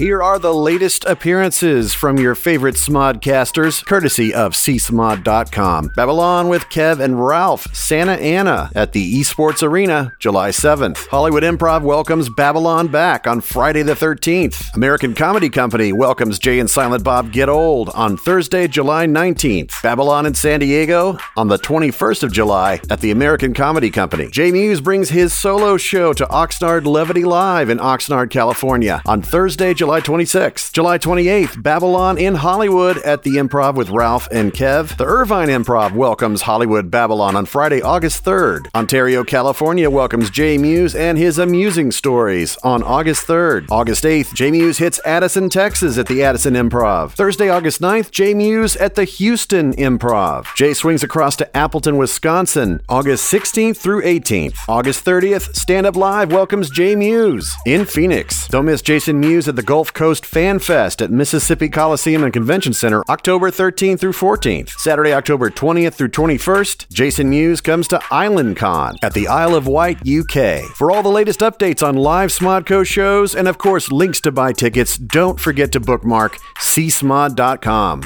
Here are the latest appearances from your favorite Smodcasters, courtesy of csmod.com. Babylon with Kev and Ralph, Santa Ana at the Esports Arena, July 7th. Hollywood Improv welcomes Babylon back on Friday the 13th. American Comedy Company welcomes Jay and Silent Bob Get Old on Thursday, July 19th. Babylon in San Diego on the 21st of July at the American Comedy Company. Jay Mewes brings his solo show to Oxnard Levity Live in Oxnard, California on Thursday, July 26th. July 28th, Babylon in Hollywood at the Improv with Ralph and Kev. The Irvine Improv welcomes Hollywood Babylon on Friday, August 3rd. Ontario, California welcomes Jay Mewes and his amusing stories on August 3rd. August 8th, Jay Mewes hits Addison, Texas at the Addison Improv. Thursday, August 9th, Jay Mewes at the Houston Improv. Jay swings across to Appleton, Wisconsin, August 16th through 18th. August 30th, Stand Up Live welcomes Jay Mewes in Phoenix. Don't miss Jason Mewes at the Gulf Coast Fan Fest at Mississippi Coliseum and Convention Center, October 13th through 14th. Saturday, October 20th through 21st, Jason Mewes comes to Island Con at the Isle of Wight, UK. For all the latest updates on live Smodco shows and, of course, links to buy tickets, don't forget to bookmark csmod.com.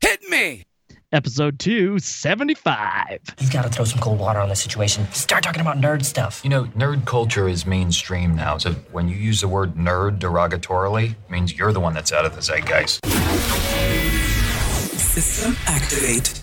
Hit me! Episode 275. You've got to throw some cold water on this situation. Start talking about nerd stuff. You know, nerd culture is mainstream now, so when you use the word nerd derogatorily, it means you're the one that's out of the zeitgeist. System activate.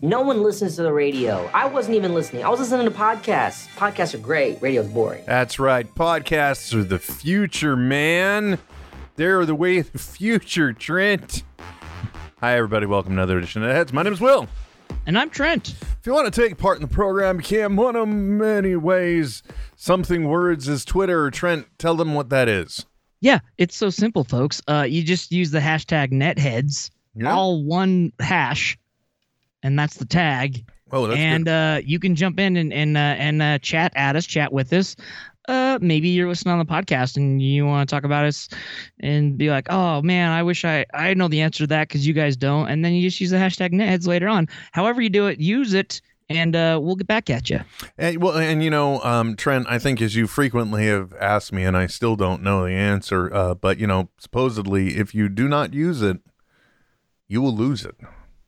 No one listens to the radio. I wasn't even listening. I was listening to podcasts. Podcasts are great. Radio's boring. That's right. Podcasts are the future, man. They're the way of the future, Trent. Hi, everybody. Welcome to another edition of Heads. My name is Will. And I'm Trent. If you want to take part in the program, you can one of many ways. Something words is Twitter or Trent. Tell them what that is. Yeah, it's so simple, folks. Uh, you just use the hashtag netheads, Yeah. all one hash, and that's the tag. Oh, that's and good. uh, you can jump in and and uh, and uh, chat at us, chat with us. Uh, maybe you're listening on the podcast and you want to talk about us and be like, oh man, I wish I I know the answer to that because you guys don't. And then you just use the hashtag netheads later on. However you do it, use it, and uh, we'll get back at you. And, well, and you know, um, Trent, I think as you frequently have asked me, and I still don't know the answer, uh, but you know, supposedly, if you do not use it, you will lose it.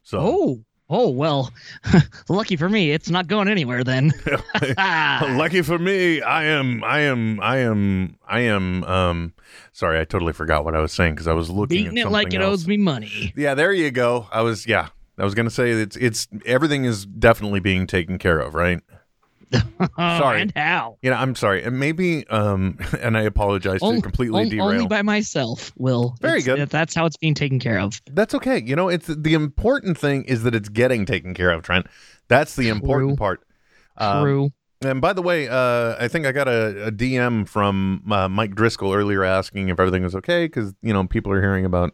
So, Oh, oh well, lucky for me, it's not going anywhere then. lucky for me, I am, I am, I am, I am. Um, sorry, I totally forgot what I was saying because I was looking Beating at it like it else. owes me money. Yeah, there you go. I was, yeah, I was gonna say it's, it's everything is definitely being taken care of, right? Oh, Sorry. and how? You know, I'm sorry, and maybe, um, and I apologize to completely on- derail. Only by myself, Will. Very It's- good. That's how it's being taken care of. That's okay. You know, it's the important thing is that it's getting taken care of, Trent. That's the important True. part. Um, True. and by the way, uh, I think I got a, a DM from uh, Mike Driscoll earlier asking if everything was okay because you know people are hearing about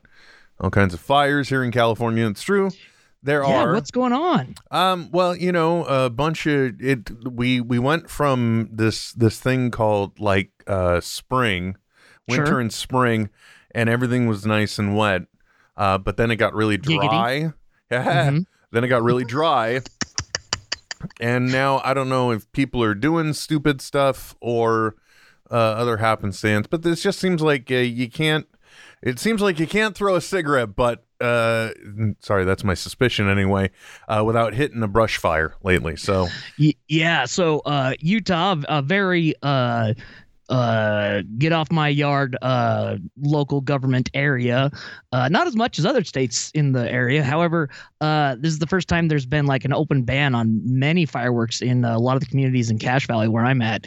all kinds of fires here in California. It's true. There yeah, are. what's going on? Um, well, you know, a bunch of it. We we went from this this thing called like uh spring, winter Sure. and spring, and everything was nice and wet. Uh, but then it got really dry. Yeah. Mhm. Then it got really dry. And now I don't know if people are doing stupid stuff or uh, other happenstance, but this just seems like uh, you can't. It seems like you can't throw a cigarette, but uh, sorry, that's my suspicion anyway. Uh, without hitting a brush fire lately, so yeah, so uh, Utah, a very uh, uh, get off my yard uh, local government area. Uh, not as much as other states in the area. However, uh, this is the first time there's been like an open ban on many fireworks in a lot of the communities in Cache Valley where I'm at.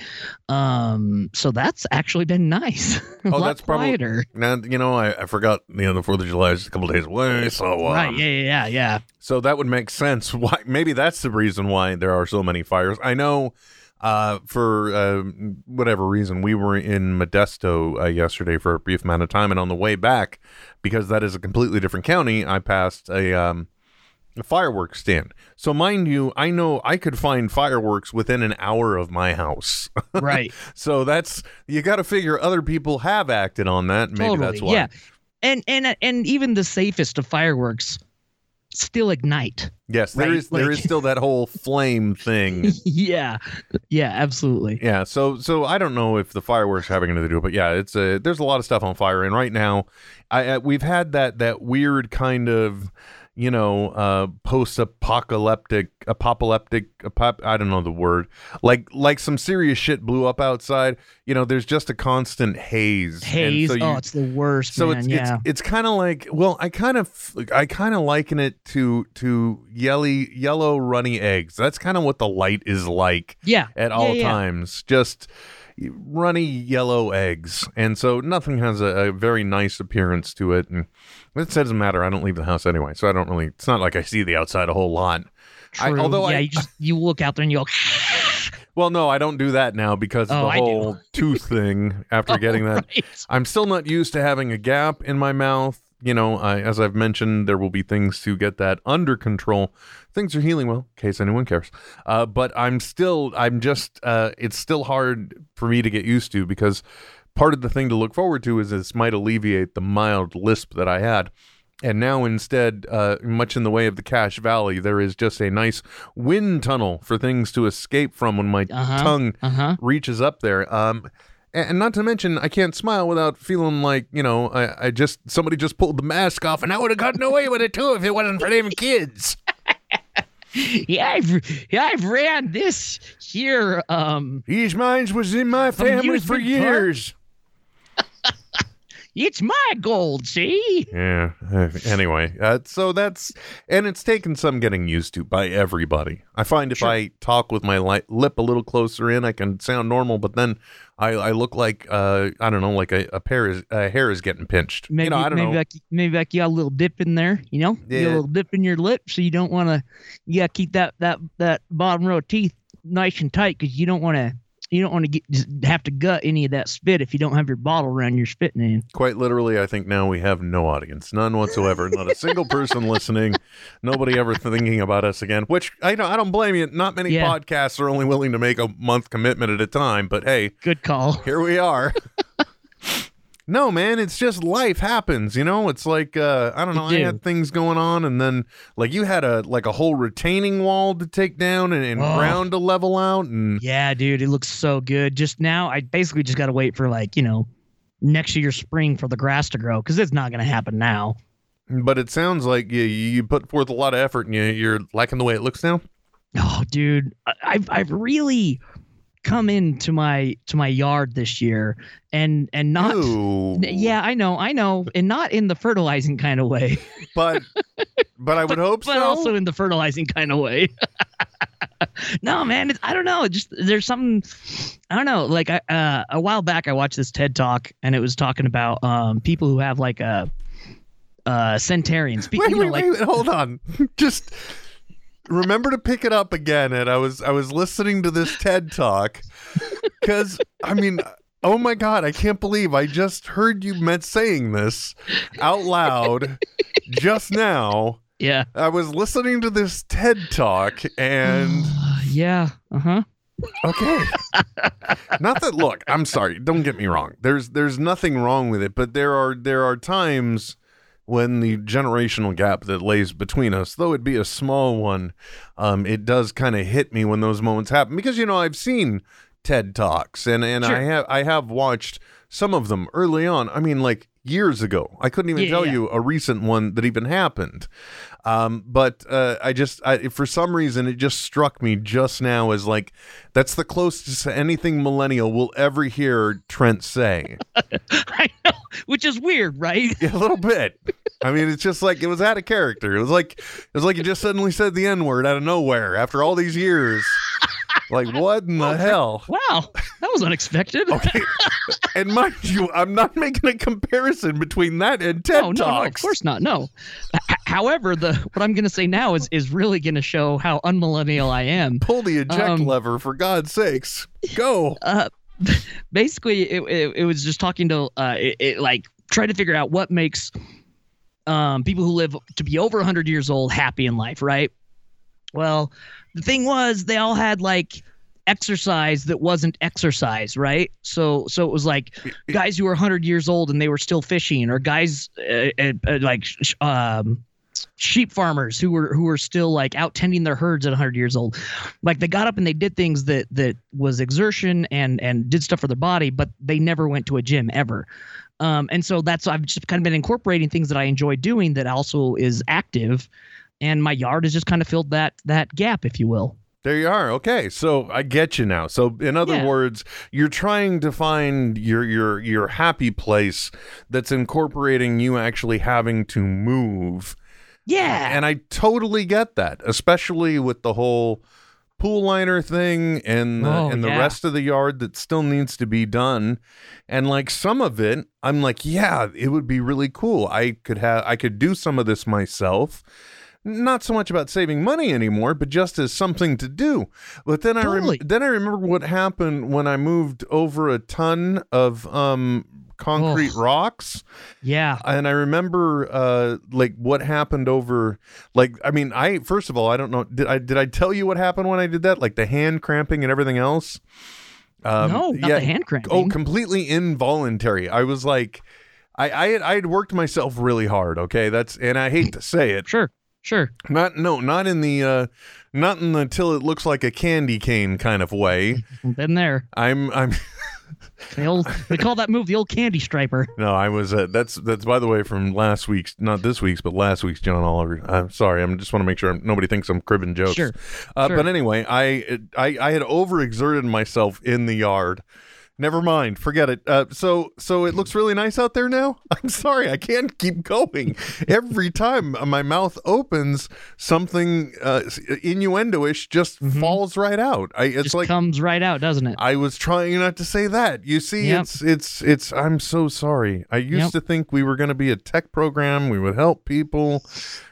Um, so that's actually been nice. Oh, that's probably- quieter. Now you know I, I forgot. You know the Fourth of July is a couple days away, so um, right. Yeah. Yeah. Yeah. Yeah. So that would make sense. Why? Maybe that's the reason why there are so many fires. I know. Uh, for uh, whatever reason, we were in Modesto uh, yesterday for a brief amount of time, and on the way back, because that is a completely different county, I passed a um, a fireworks stand. So, mind you, I know I could find fireworks within an hour of my house. Right. so that's you got to figure other people have acted on that. Maybe totally. that's why. Yeah. And and and even the safest of fireworks still ignite. Yes, there Right, is like- is still that whole flame thing. yeah. Yeah. Absolutely. Yeah, so so I don't know if the fireworks have anything to do, but yeah, it's a there's a lot of stuff on fire, and right now, I, I we've had that that weird kind of you know uh post-apocalyptic apocalyptic apop, I don't know the word like like some serious shit blew up outside. You know, there's just a constant haze. and Haze. so you- oh, it's the worst, so man. it's yeah. it's it's kind of like well I kind of I kind of liken it to to yelly yellow runny eggs. That's kind of what the light is like yeah. at Yeah, all yeah. times. Just runny yellow eggs, and so nothing has a, a very nice appearance to it. And it doesn't matter. I don't leave the house anyway, so I don't really. It's not like I see the outside a whole lot. I- True. although yeah, I- you just you look out there and you go, Well, no, I don't do that now because of Oh, the I whole tooth thing. After getting that, Right. I'm still not used to having a gap in my mouth. You know, I, as I've mentioned, there will be things to get that under control. Things are healing well, in case anyone cares. Uh, but I'm still, I'm just, uh, it's still hard for me to get used to because part of the thing to look forward to is this might alleviate the mild lisp that I had. And now instead, uh, much in the way of the Cache Valley, there is just a nice wind tunnel for things to escape from when my Uh-huh. tongue Uh huh. reaches up there. Um, and, not to mention, I can't smile without feeling like you know, I, I just somebody just pulled the mask off, and I would have gotten away with it too if it wasn't for them kids. Yeah, I've yeah I've ran this here. Um, These mines was in my family for years. it's my gold. See. Yeah. uh, Anyway, uh, so that's and it's taken some getting used to by everybody. I find if I talk with my li- lip a little closer in, I can sound normal, but then I, I look like uh, I don't know, like a, a pair is a hair is getting pinched. Maybe you know, I don't maybe know. like maybe like you got a little dip in there. You know, you a little dip in your lip, so you don't want to. You got to keep that that that bottom row of teeth nice and tight because you don't want to. You don't want to get just have to gut any of that spit if you don't have your bottle around your spitting in. Quite literally, I think now we have no audience, none whatsoever, not a single person listening, nobody ever thinking about us again. Which I don't, I don't blame you. Not many Yeah. podcasts are only willing to make a month commitment at a time, but hey, Good call. here we are. no, man, it's just life happens. You know, it's like uh, I don't know. I had things going on, and then like you had a like a whole retaining wall to take down and, and Oh. ground to level out, and Yeah, dude, it looks so good. Just now, I basically just got to wait for like you know next year spring for the grass to grow because it's not going to happen now. but it sounds like you you put forth a lot of effort, and you, you're liking the way it looks now. Oh, dude, I- I've I've really come into my to my yard this year and and not. Ooh. Yeah, I know, I know, and not in the fertilizing kind of way, but but I would hope so. but so. also in the fertilizing kind of way. no, man, it's, I don't know. Just there's something I don't know. Like I, uh, a while back, I watched this TED talk, and it was talking about um, people who have like a uh, centarians. Pe- wait, you know, wait, like wait, wait, hold on. Just remember to pick it up again. And I was I was listening to this TED talk because I mean. Oh my God! I can't believe I just heard you meant saying this out loud just now. yeah, I was listening to this TED talk, and yeah, uh huh. Okay. Not that look, I'm sorry, don't get me wrong. There's there's nothing wrong with it, but there are there are times when the generational gap that lays between us, though it be a small one, um, it does kind of hit me when those moments happen. Because you know, I've seen TED Talks, and and Sure. I have I have watched some of them early on. I mean, like years ago. I couldn't even Yeah, tell yeah. you a recent one that even happened. Um, but uh, I just I, for some reason it just struck me just now as like that's the closest to anything millennial will ever hear Trent say. I know, which is weird, right? Yeah, a little bit. I mean, it's just like it was out of character. It was like it was like you just suddenly said the N word out of nowhere after all these years. Like what in the hell? Wow, that was unexpected. Okay. and mind you, I'm not making a comparison between that and TED no, no, no, of course not. No. H- however, the what I'm going to say now is is really going to show how unmillennial I am. Pull the eject Um, lever for God's sakes. Go. Uh, basically, it, it, it was just talking to uh, it, it like try to figure out what makes um people who live to be over 100 years old happy in life, right? Well, the thing was they all had like exercise that wasn't exercise, right? So so it was like guys who were 100 years old and they were still fishing, or guys uh, uh, uh, like um, sheep farmers who were who were still like out tending their herds at 100 years old. Like they got up and they did things that that was exertion and and did stuff for their body, but they never went to a gym ever. Um, and so that's I've just kind of been incorporating things that I enjoy doing that also is active, and my yard has just kind of filled that that gap, if you will. There you are. Okay, so I get you now. So in other Yeah. words, you're trying to find your your your happy place that's incorporating you actually having to move. Yeah. And I totally get that, especially with the whole pool liner thing and the, Oh, and the yeah. rest of the yard that still needs to be done. And like some of it, I'm like, yeah, it would be really cool. I could have I could do some of this myself. Not so much about saving money anymore, but just as something to do. But then I Totally. rem- then I remember what happened when I moved over a ton of um concrete Oh. rocks yeah. and I remember uh like what happened over like I mean I first of all I don't know did I did I tell you what happened when I did that like the hand cramping and everything else um, no, not yeah, the hand cramping. oh completely involuntary I was like I I had, I had worked myself really hard okay that's and I hate to say it Sure. Sure. not no not in the uh not in the till it looks like a candy cane kind of way Been there. I'm I'm The old, they call that move the old candy striper. No, I was. Uh, that's that's by the way from last week's, not this week's, but last week's John Oliver. I'm sorry. I'm just want to make sure I'm, nobody thinks I'm cribbing jokes. Sure, Uh, sure. But anyway, I, I I had overexerted myself in the yard. Never mind, forget it. Uh, so so it looks really nice out there now. I'm sorry, I can't keep going. Every time my mouth opens, something uh, innuendo-ish just falls right out. I, it's Mm-hmm. Just like comes right out, doesn't it? I was trying not to say that. You see, Yep. it's it's it's. I'm so sorry. I used Yep. to think we were going to be a tech program. We would help people,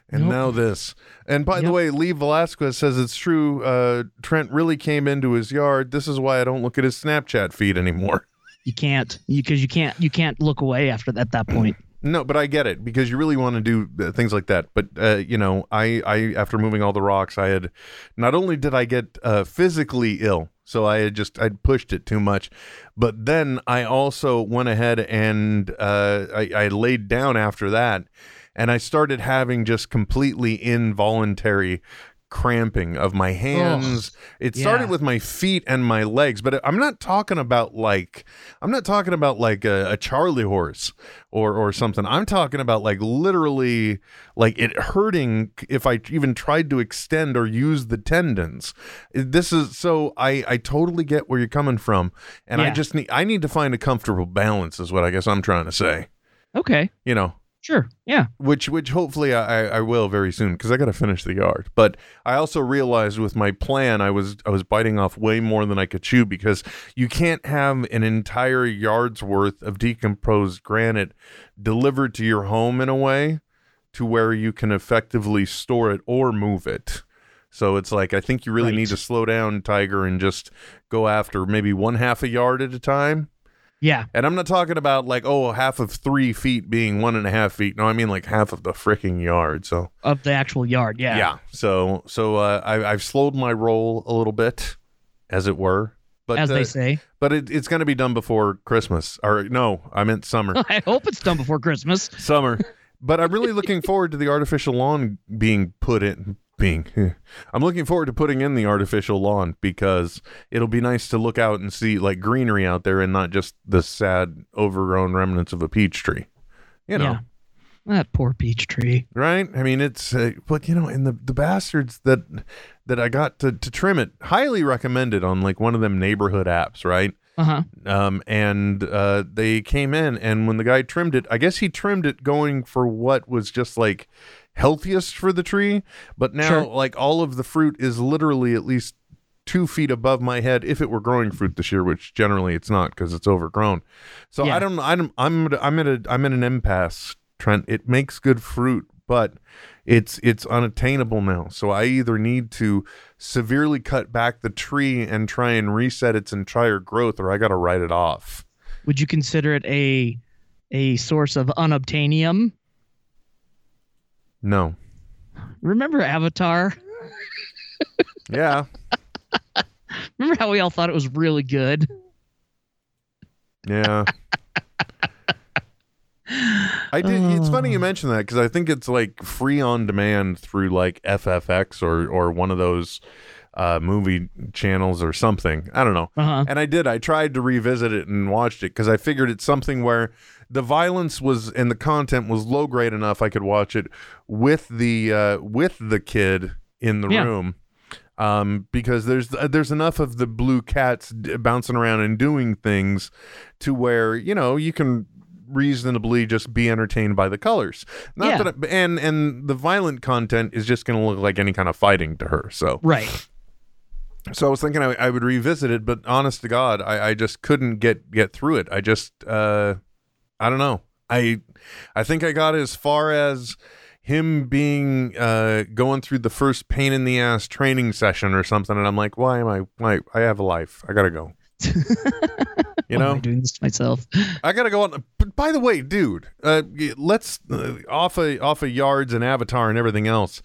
and Nope. now this. And by the way, Lee Velasquez says it's true. Uh, Trent really came into his yard. This is why I don't look at his Snapchat feed anymore. You can't because you can't you can't look away after that, at that point. No, but I get it because you really want to do uh, things like that. But uh, you know, I, I after moving all the rocks, I had not only did I get uh, physically ill, so I had just I'd pushed it too much, but then I also went ahead and uh, I, I laid down after that, and I started having just completely involuntary cramping of my hands. it started yeah. with my feet and my legs, but I'm not talking about like I'm not talking about like a, a Charlie horse or or something. I'm talking about like literally like it hurting if I even tried to extend or use the tendons. This is so I I totally get where you're coming from, and I just need I need to find a comfortable balance is what I guess I'm trying to say. Okay. You know, Sure. Yeah. which which hopefully I, I- will very soon because I got to finish the yard. But I also realized with my plan I was I was biting off way more than I could chew because you can't have an entire yard's worth of decomposed granite delivered to your home in a way to where you can effectively store it or move it. So it's like I think you really need to slow down, Tiger, and just go after maybe one half a yard at a time. Yeah. And I'm not talking about like, oh, half of three feet being one and a half feet. No, I mean like half of the freaking yard. So Of the actual yard. Yeah. yeah. So so uh, I, I've slowed my roll a little bit, as it were. But As uh, they say. but it, it's going to be done before Christmas. Or no, I meant summer. I hope it's done before Christmas. summer. But I'm really looking forward to the artificial lawn being put in being I'm looking forward to putting in the artificial lawn because it'll be nice to look out and see like greenery out there and not just the sad overgrown remnants of a peach tree. You know. Yeah. That poor peach tree. right? I mean, it's uh, but you know, and the the bastards that that I got to to trim it, highly recommended on like one of them neighborhood apps, right? Uh huh. Um, and uh, they came in, and when the guy trimmed it, I guess he trimmed it going for what was just like healthiest for the tree, but now Sure. like all of the fruit is literally at least two feet above my head if it were growing fruit this year, which generally it's not because it's overgrown. So Yeah. I don't, I don't, I'm, I'm at a, I'm in an impasse, Trent. It makes good fruit, but it's it's unattainable now. So I either need to severely cut back the tree and try and reset its entire growth, or I got to write it off. Would you consider it a a source of unobtainium? No. Remember Avatar? Yeah. Remember how we all thought it was really good? Yeah. I did. It's funny you oh. mention that because I think it's like free on demand through like FXX or or one of those uh, movie channels or something. I don't know. Uh huh. And I did. I tried to revisit it and watched it because I figured it's something where the violence was and the content was low grade enough I could watch it with the uh, with the kid in the Yeah. room. Um, because there's there's enough of the blue cats d- bouncing around and doing things to where you know you can reasonably just be entertained by the colors. Not Yeah. that I- and and the violent content is just going to look like any kind of fighting to her. So Right. So I was thinking I, I would revisit it, but honest to God, I, I just couldn't get get through it. I just uh, I don't know. I I think I got as far as him being uh, going through the first pain in the ass training session or something, and I'm like, why am I? Why I have a life? I gotta go. You Why am I know, doing this to myself? I gotta go on. But by the way, dude, uh, let's uh, off of off of yards and Avatar and everything else.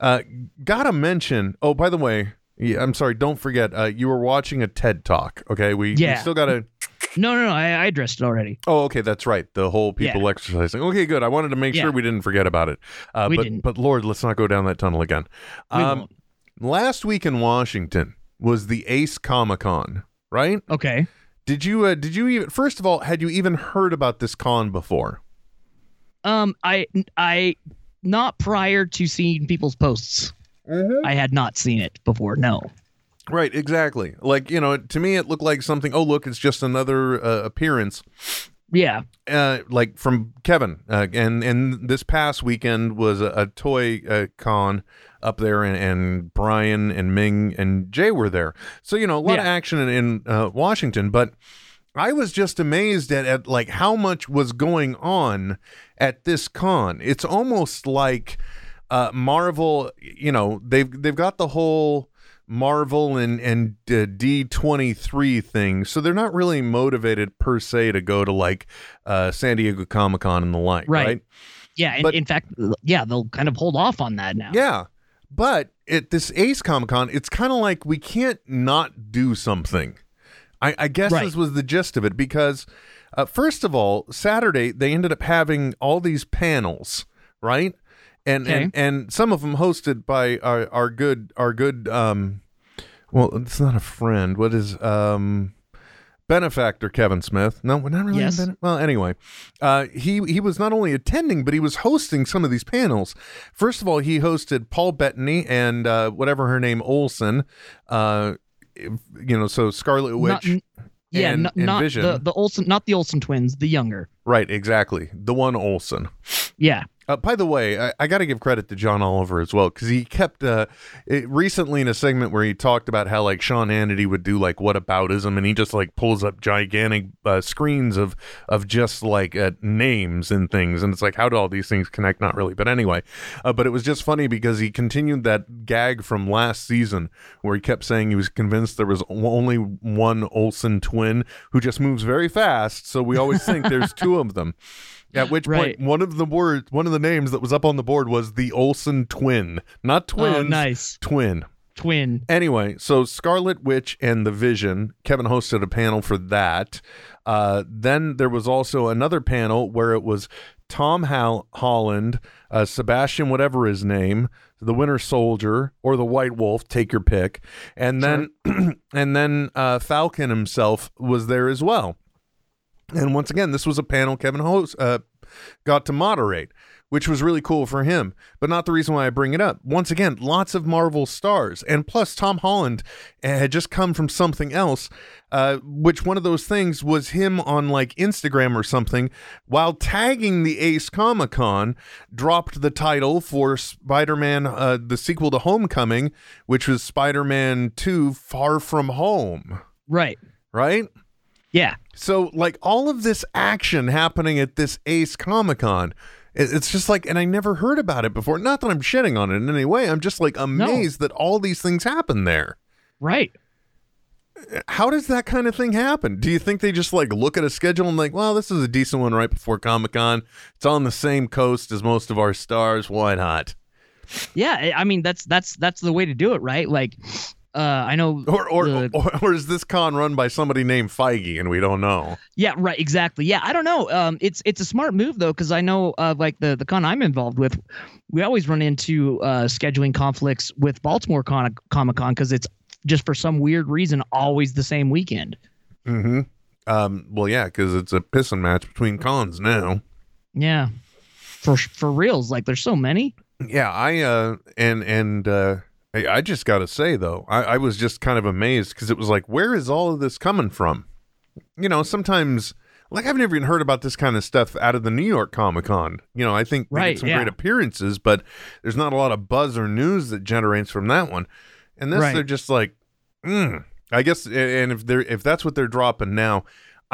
Uh, gotta mention. Oh, by the way, yeah, I'm sorry. Don't forget. Uh, you were watching a TED talk. Okay, we, we still gotta. No, no, no. I, I addressed it already. Oh, okay, that's right. The whole people exercising. Okay, good. I wanted to make Yeah. sure we didn't forget about it. Uh, We but didn't. but Lord, let's not go down that tunnel again. We Um, won't. last week in Washington was the Ace Comic Con, right? Okay. Did you uh, did you even first of all had you even heard about this con before? Um, I, I, not prior to seeing people's posts. Mm-hmm. I had not seen it before. No. Right, exactly. Like you know, to me, it looked like something. Oh, look, it's just another uh, appearance, Yeah. uh, like from Kevin. Uh, and and this past weekend was a, a toy uh, con up there, and, and Brian and Ming and Jay were there. So you know, a lot of action in, in uh, Washington. But I was just amazed at, at like how much was going on at this con. It's almost like uh, Marvel. You know, they've they've got the whole. Marvel and and D twenty three thing, so they're not really motivated per se to go to like uh, San Diego Comic Con and the like, Right. right? Yeah. And But- in fact, yeah, they'll kind of hold off on that now. Yeah, but at this Ace Comic Con, it's kind of like we can't not do something. I, I guess Right. this was the gist of it because, uh, first of all, Saturday they ended up having all these panels, right? And Okay. and and some of them hosted by our our good our good um, well, it's not a friend. What is um. Benefactor Kevin Smith. No, we're not really. Yes. bene- well, anyway, uh, he he was not only attending, but he was hosting some of these panels. First of all, he hosted Paul Bettany and uh, whatever her name Olsen. Uh, you know, so Scarlet Witch. Not, yeah, and- n- and not Vision. the the Olsen, not the Olsen twins, the younger. right, exactly. The one Olsen. Yeah. Uh, by the way, I, I got to give credit to John Oliver as well because he kept uh, it, recently in a segment where he talked about how like Sean Hannity would do like whataboutism, and he just like pulls up gigantic uh, screens of of just like uh, names and things, and it's like how do all these things connect? Not really, but anyway. Uh, but it was just funny because he continued that gag from last season where he kept saying he was convinced there was only one Olsen twin who just moves very fast, so we always think there's two of them. At which Right. point, one of the words, one of the names that was up on the board was the Olsen twin, not twins. Oh, nice. Twin. Twin. Anyway, so Scarlet Witch and the Vision. Kevin hosted a panel for that. Uh, then there was also another panel where it was Tom Hall- Holland, uh, Sebastian, whatever his name, the Winter Soldier or the White Wolf, take your pick, and then and then uh, Falcon himself was there as well. And once again, this was a panel Kevin host uh, got to moderate, which was really cool for him, but not the reason why I bring it up. Once again, lots of Marvel stars, and plus Tom Holland had just come from something else, uh, which one of those things was him on like Instagram or something, while tagging the Ace Comic Con, dropped the title for Spider-Man, uh, the sequel to Homecoming, which was Spider-Man Two: Far From Home. Right. Right. Yeah. So, like all of this action happening at this Ace Comic Con, it's just like, and I never heard about it before. Not that I'm shitting on it in any way. I'm just like amazed that all these things happen there. Right. How does that kind of thing happen? Do you think they just like look at a schedule and like, well, this is a decent one right before Comic Con. It's on the same coast as most of our stars. Why not? Yeah, I mean that's that's that's the way to do it, right? Like uh, I know, or or, the, or or is this con run by somebody named Feige and we don't know? Yeah, right, exactly. Yeah, I don't know. Um, it's it's a smart move though because I know uh, like the the con I'm involved with, we always run into uh, scheduling conflicts with Baltimore Con- Comic Con because it's just for some weird reason always the same weekend. Mm-hmm. Um. Well, yeah, because it's a pissing match between cons now. Yeah, for for reals. Like there's so many. Yeah, I uh and and uh I, I just got to say though, I, I was just kind of amazed because it was like, where is all of this coming from? You know, sometimes like I've never even heard about this kind of stuff out of the New York Comic Con. You know, I think we Right, get some yeah. great appearances, but there's not a lot of buzz or news that generates from that one. And this, Right. they're just like, mm. I guess, and if they're if that's what they're dropping now,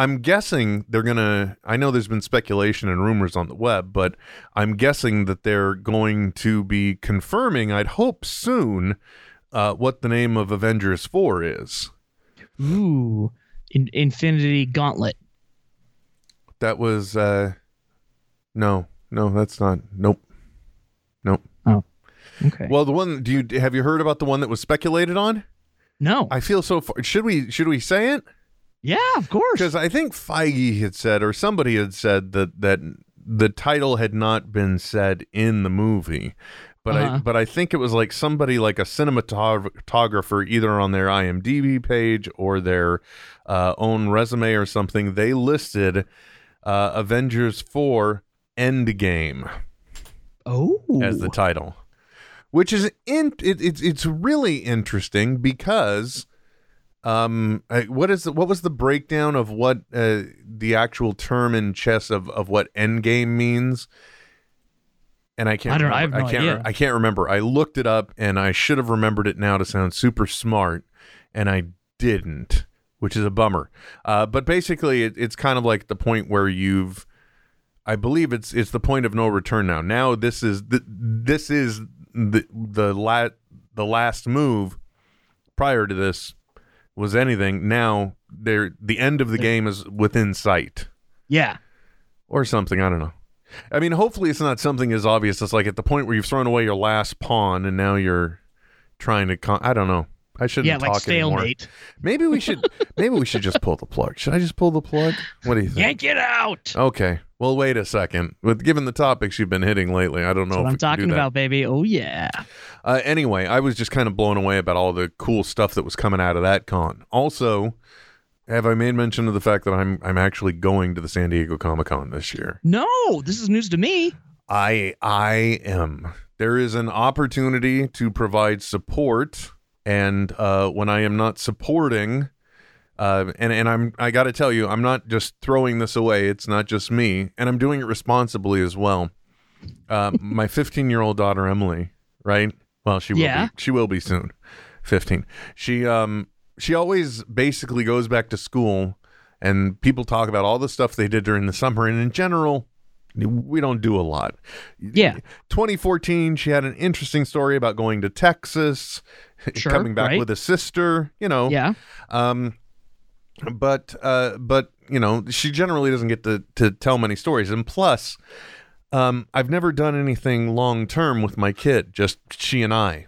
I'm guessing they're gonna. I know there's been speculation and rumors on the web, but I'm guessing that they're going to be confirming. I'd hope soon uh, what the name of Avengers Four is. Ooh, in, Infinity Gauntlet. That was uh, no, no, that's not. Nope, nope. Oh. Okay. Well, the one. Do you have you heard about the one that was speculated on? no. I feel so. Far, should we should we say it? Yeah, of course. Because I think Feige had said, or somebody had said that that the title had not been said in the movie, but I Uh-huh. but I think it was like somebody like a cinematographer, either on their IMDb page or their uh, own resume or something. They listed uh, Avengers Four Endgame Oh, as the title, which is in it, it's it's really interesting because um what is the, what was the breakdown of what uh, the actual term in chess of of what endgame means and I can't I don't- I no can't idea. I can't remember. I looked it up and I should have remembered it now to sound super smart and I didn't, which is a bummer. Uh, but basically it, it's kind of like the point where you've I believe it's it's the point of no return now. Now this is the, this is the the la- the last move prior to this was anything. Now they're the end of the game is within sight yeah. or something. I don't know. I mean, hopefully it's not something as obvious as like at the point where you've thrown away your last pawn and now you're trying to. Con- I don't know. I shouldn't Yeah, like talk anymore. stalemate. Maybe we should. maybe we should just pull the plug. Should I just pull the plug? What do you think? Yank it out. Okay. Well, wait a second. With given the topics you've been hitting lately, I don't know That's what I'm talking about, baby. Oh yeah. Uh, anyway, I was just kind of blown away about all the cool stuff that was coming out of that con. Also, have I made mention of the fact that I'm I'm actually going to the San Diego Comic Con this year? No, this is news to me. I I am. There is an opportunity to provide support, and uh, when I am not supporting, uh, and and I'm I got to tell you, I'm not just throwing this away. It's not just me, and I'm doing it responsibly as well. Uh, my 15 year old daughter Emily, right? Well, she will Yeah. be. She will be soon. 15. She um she always basically goes back to school, and people talk about all the stuff they did during the summer, and in general. We don't do a lot. Yeah. 2014, she had an interesting story about going to Texas, Sure, coming back right. with a sister, you know. Yeah. Um, but uh, but you know, she generally doesn't get to to tell many stories, and plus, um, I've never done anything long term with my kid, just she and I.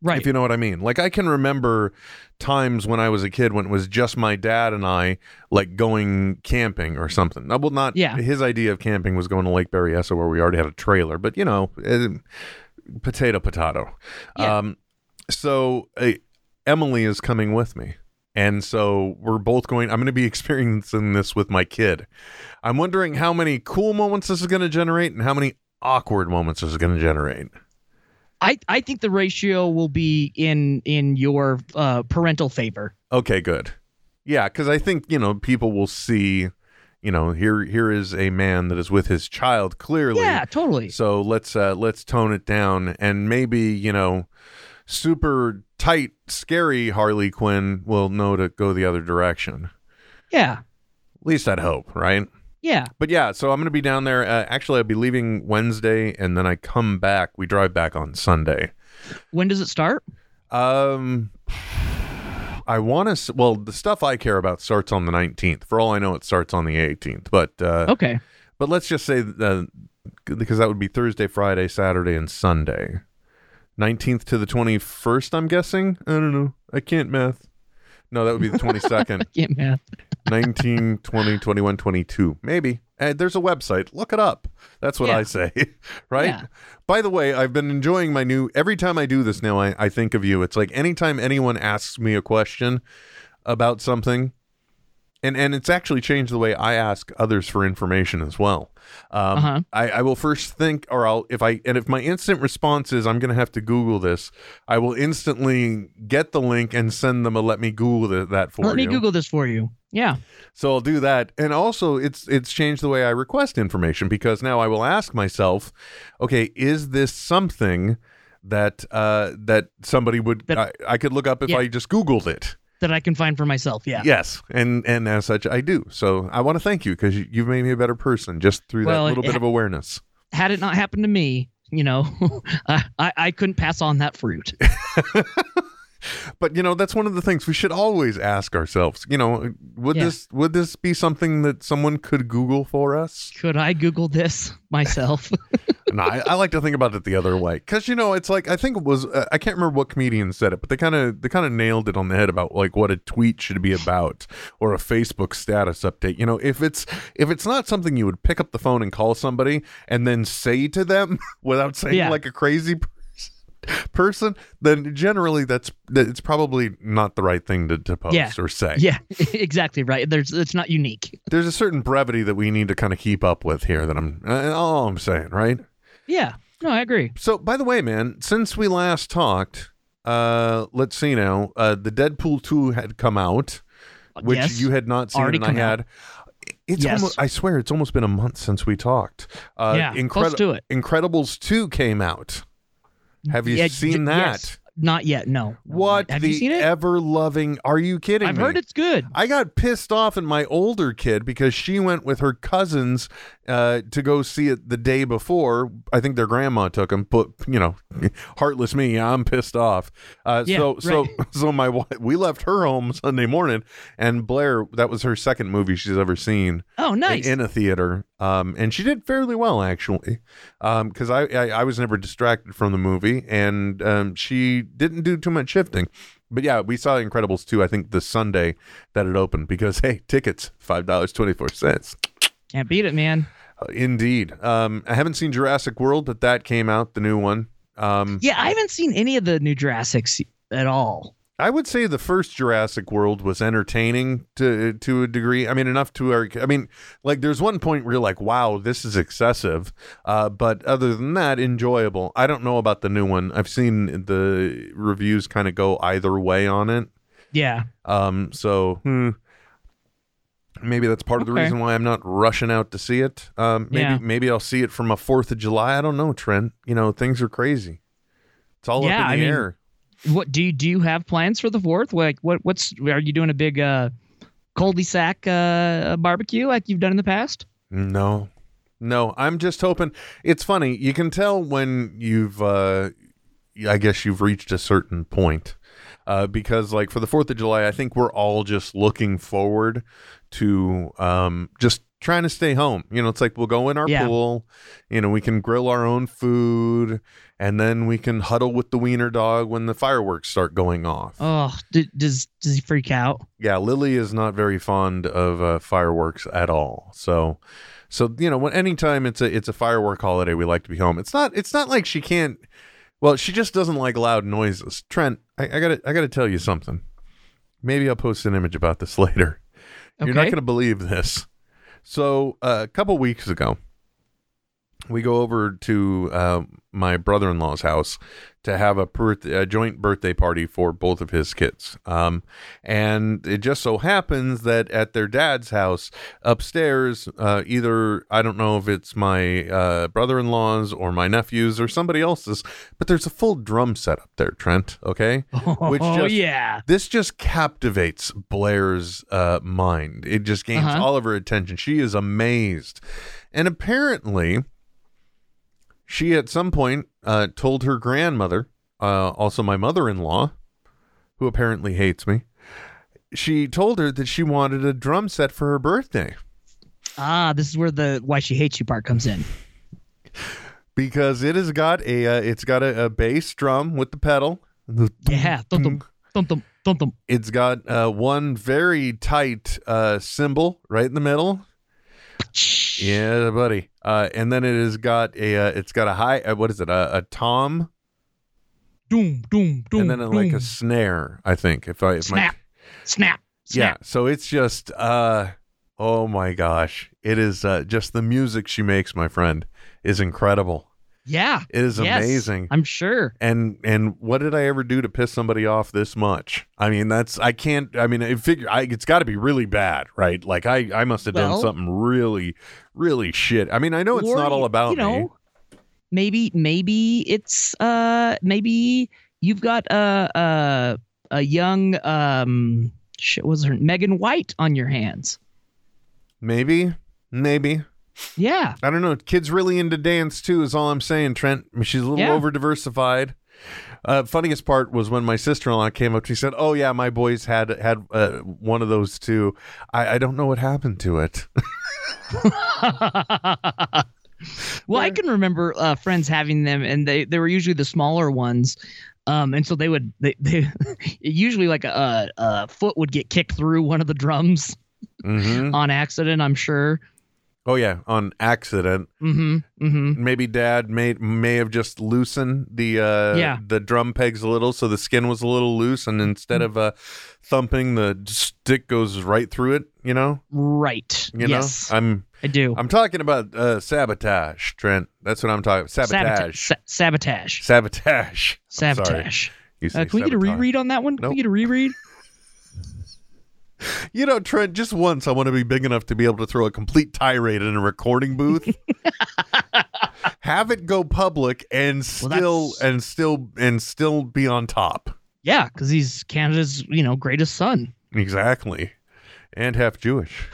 Right. If you know what I mean. Like I can remember times when I was a kid when it was just my dad and I like going camping or something. Uh, Well, not Yeah. his idea of camping was going to Lake Berryessa where we already had a trailer, but you know, eh, potato potato. Yeah. Um so uh, Emily is coming with me. And so we're both going I'm going to be experiencing this with my kid. I'm wondering how many cool moments this is going to generate and how many awkward moments this is going to generate. I, I think the ratio will be in in your uh, parental favor. Okay, good. Yeah, because I think you know people will see, you know, here here is a man that is with his child clearly. Yeah, totally. So let's uh, let's tone it down, and maybe you know, super tight, scary Harley Quinn will know to go the other direction. Yeah, At least I'd hope, right? yeah. But yeah, so I'm going to be down there. Uh, actually, I'll be leaving Wednesday, and then I come back. We drive back on Sunday. When does it start? Um, I want to. Well, the stuff I care about starts on the 19th. For all I know, it starts on the 18th. But uh, Okay. but let's just say that because that would be Thursday, Friday, Saturday, and Sunday. 19th to the 21st. I'm guessing. I don't know. I can't math. No, that would be the 22nd. Yeah, man. 19, 20, 21, 22. Maybe. And there's a website. Look it up. That's what Yeah. I say. right? Yeah. By the way, I've been enjoying my new. Every time I do this now, I, I think of you. It's like anytime anyone asks me a question about something, and, and it's actually changed the way I ask others for information as well. Um, Uh-huh. I, I will first think, or I'll if I and if my instant response is I'm going to have to Google this, I will instantly get the link and send them a let me Google th- that for you. Let me. Google this for you. Yeah. So I'll do that. And also it's it's changed the way I request information because now I will ask myself, okay, is this something that uh that somebody would That- I, I could look up if Yeah. I just googled it. That I can find for myself. Yeah. Yes. And and as such I do. So I want to thank you cuz you, you've made me a better person just through Well, that little it- bit of awareness. Had it not happened to me, you know, I I couldn't pass on that fruit. But you know, that's one of the things we should always ask ourselves. You know, would Yeah. this would this be something that someone could Google for us? Could I Google this myself? no, I, I like to think about it the other way because you know it's like I think it was uh, I can't remember what comedian said it, but they kind of they kind of nailed it on the head about like what a tweet should be about or a Facebook status update. You know, if it's if it's not something you would pick up the phone and call somebody and then say to them without saying Yeah. like a crazy person, person, then generally that's that it's probably not the right thing to, to post Yeah. or say. yeah, exactly right. There's it's not unique. There's a certain brevity that we need to kind of keep up with here. That I'm uh, all I'm saying, right? Yeah. No, I agree. So, by the way, man, since we last talked, uh, let's see now. Uh, the Deadpool two had come out, which Yes. you had not seen, Already and I had. It's Yes. almost. I swear, it's almost been a month since we talked. Uh, Yeah, close to it. Incredibles two came out. Have you Yeah, seen j- that? yes. Not yet. No. What Have the you seen it? ever loving? Are you kidding I've me? heard it's good. I got pissed off at my older kid because she went with her cousins uh, to go see it the day before. I think their grandma took them. But you know, heartless me, I'm pissed off. Uh, Yeah, so so right. so my wife, we left her home Sunday morning, and Blair that was her second movie she's ever seen Oh, in- nice. in, a theater. Um, and she did fairly well actually, because I, I I was never distracted from the movie, and um, she didn't do too much shifting. But yeah, we saw Incredibles 2, I think the Sunday that it opened because hey, tickets five dollars twenty four cents. Can't beat it, man. Indeed. Um, I haven't seen Jurassic World, but that came out the new one. Um, Yeah, I haven't seen any of the new Jurassics at all. I would say the first Jurassic World was entertaining to to a degree. I mean, enough to our. I mean, like there's one point where you're like, "Wow, this is excessive," uh, but other than that, enjoyable. I don't know about the new one. I've seen the reviews kind of go either way on it. Yeah. Um, so hmm, maybe that's part of the reason why I'm not rushing out to see it. Um, maybe Yeah. maybe I'll see it from a Fourth of July. I don't know, Trent. You know, things are crazy. It's all Yeah, up in the mean, air. What do you do? You have plans for the fourth? Like, what? What's? Are you doing a big uh, cul-de-sac uh, barbecue like you've done in the past? No, no. I'm just hoping. It's funny. You can tell when you've, uh, I guess you've reached a certain point. Uh, because like for the Fourth of July, I think we're all just looking forward to um, just trying to stay home. You know, it's like we'll go in our Yeah. pool, you know, we can grill our own food, and then we can huddle with the wiener dog when the fireworks start going off. Oh, d- does does he freak out? Yeah, Lily is not very fond of uh, fireworks at all. So, so you know, when anytime it's a it's a firework holiday, we like to be home. It's not it's not like she can't. Well, she just doesn't like loud noises. Trent, I, I gotta I gotta tell you something. Maybe I'll post an image about this later. You're not gonna believe this. So uh, a couple weeks ago, we go over to uh, my brother-in-law's house to have a, birth- a joint birthday party for both of his kids. Um, and it just so happens that at their dad's house upstairs, uh, either I don't know if it's my uh, brother-in-law's or my nephew's or somebody else's, but there's a full drum set up there, Trent. Okay, Which oh just- yeah. this just captivates Blair's uh, mind. It just gains Uh-huh. all of her attention. She is amazed. And apparently, she at some point uh, told her grandmother, uh, also my mother in law, who apparently hates me, she told her that she wanted a drum set for her birthday Ah, this is where the why she hates you part comes in. because it has got a uh, it's got a, a bass drum with the pedal. The Yeah. Dum dum dum. It's got uh, one very tight uh, cymbal right in the middle. Yeah, buddy. Uh, and then it has got a uh, it's got a high uh, what is it a, a tom Doom doom doom. and then a, like a snare. I think if I if snap, snap, yeah. So it's just uh oh my gosh, it is uh, just the music she makes, my friend, is incredible. Yeah. It is Yes, amazing. I'm sure. and and what did I ever do to piss somebody off this much? I mean, that's I can't. I mean, I figure I, it's got to be really bad, right? Like I I must have done something really really shit. I mean, I know it's Or, not all about you know, me. Maybe maybe it's uh maybe you've got a a a young um shit was her Megan White on your hands. Maybe, maybe. Yeah. I don't know. Kids really into dance too. Is all I'm saying, Trent. I mean, She's a little Yeah. over diversified. Uh, funniest part was when my sister-in-law came up. She said, "Oh yeah, my boys had had uh, one of those too. I, I don't know what happened to it." well, I can remember uh, friends having them, and they they were usually the smaller ones. Um, and so they would they, they usually like a, a foot would get kicked through one of the drums hmm on accident. I'm sure. Oh yeah, on accident. Mm-hmm. Mm-hmm. maybe dad may may have just loosened the uh Yeah. the drum pegs a little so the skin was a little loose and instead of uh thumping the stick goes right through it you know Right. you yes, know i'm I do. i'm talking about uh sabotage trent that's what i'm talking sabotage Sabotage. Sabotage. sabotage sorry. Sabotage. Uh, can we get a reread on that one? Can we get a reread? You know trent just once i want to be big enough to be able to throw a complete tirade in a recording booth have it go public and still that's- and still and still be on top Yeah, because he's Canada's, you know, greatest son. Exactly. And half Jewish.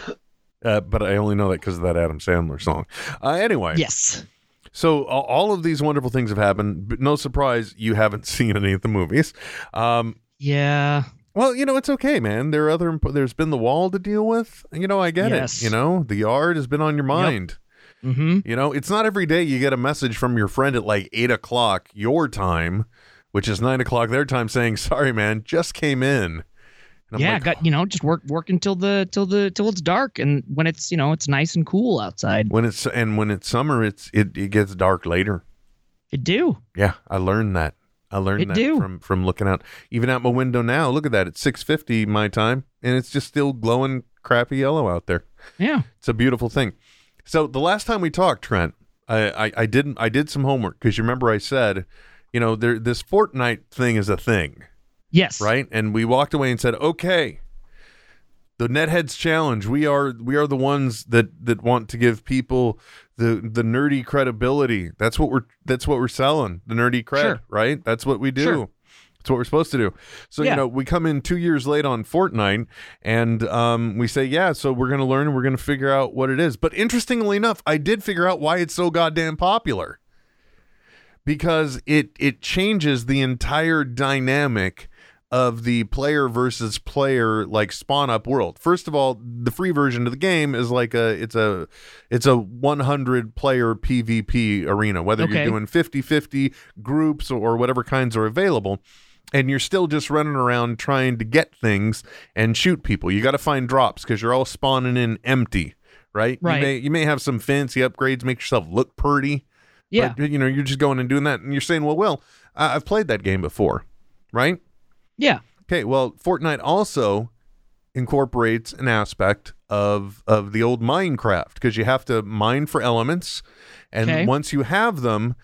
Uh, but I only know that because of that Adam Sandler song. Uh, anyway, Yes. so a- all of these wonderful things have happened, but no surprise you haven't seen any of the movies. Um, Yeah. Well, you know, it's okay, man. There are other, imp- there's been the wall to deal with. You know, I get Yes. it. You know, the yard has been on your mind. Mm-hmm. You know, it's not every day you get a message from your friend at like eight o'clock your time, which is nine o'clock their time, saying, "Sorry, man, just came in." Yeah, like, got you know, just work work until the till the till it's dark, and when it's you know it's nice and cool outside. when it's and when it's summer, it's it, it gets dark later. It do. Yeah, I learned that. I learned It that do. from from looking out even out my window now. Look at that. It's 6:50 my time and it's just still glowing crappy yellow out there. Yeah. It's a beautiful thing. So the last time we talked, Trent, I I, I didn't I did some homework because you remember I said, you know, there this Fortnite thing is a thing, Yes. right? And we walked away and said, "Okay, the Netheads challenge. We are we are the ones that that want to give people the the nerdy credibility. That's what we're that's what we're selling. The nerdy cred, Sure. right? That's what we do. Sure. That's what we're supposed to do. So you know, we come in two years late on Fortnite, and um, we say, yeah. So we're gonna learn. We're gonna figure out what it is. But interestingly enough, I did figure out why it's so goddamn popular. Because it it changes the entire dynamic of the player versus player like spawn up world. First of all, the free version of the game is like a it's a it's a 100 player PvP arena whether Okay. you're doing 50-50 groups or whatever kinds are available and you're still just running around trying to get things and shoot people. You got to find drops cuz you're all spawning in empty, right? Right. You may you may have some fancy upgrades make yourself look pretty. Yeah. But, you know, you're just going and doing that and you're saying, "Well, well, I've played that game before." Right? Yeah. Okay, well, Fortnite also incorporates an aspect of of the old Minecraft because you have to mine for elements, and Okay. once you have them,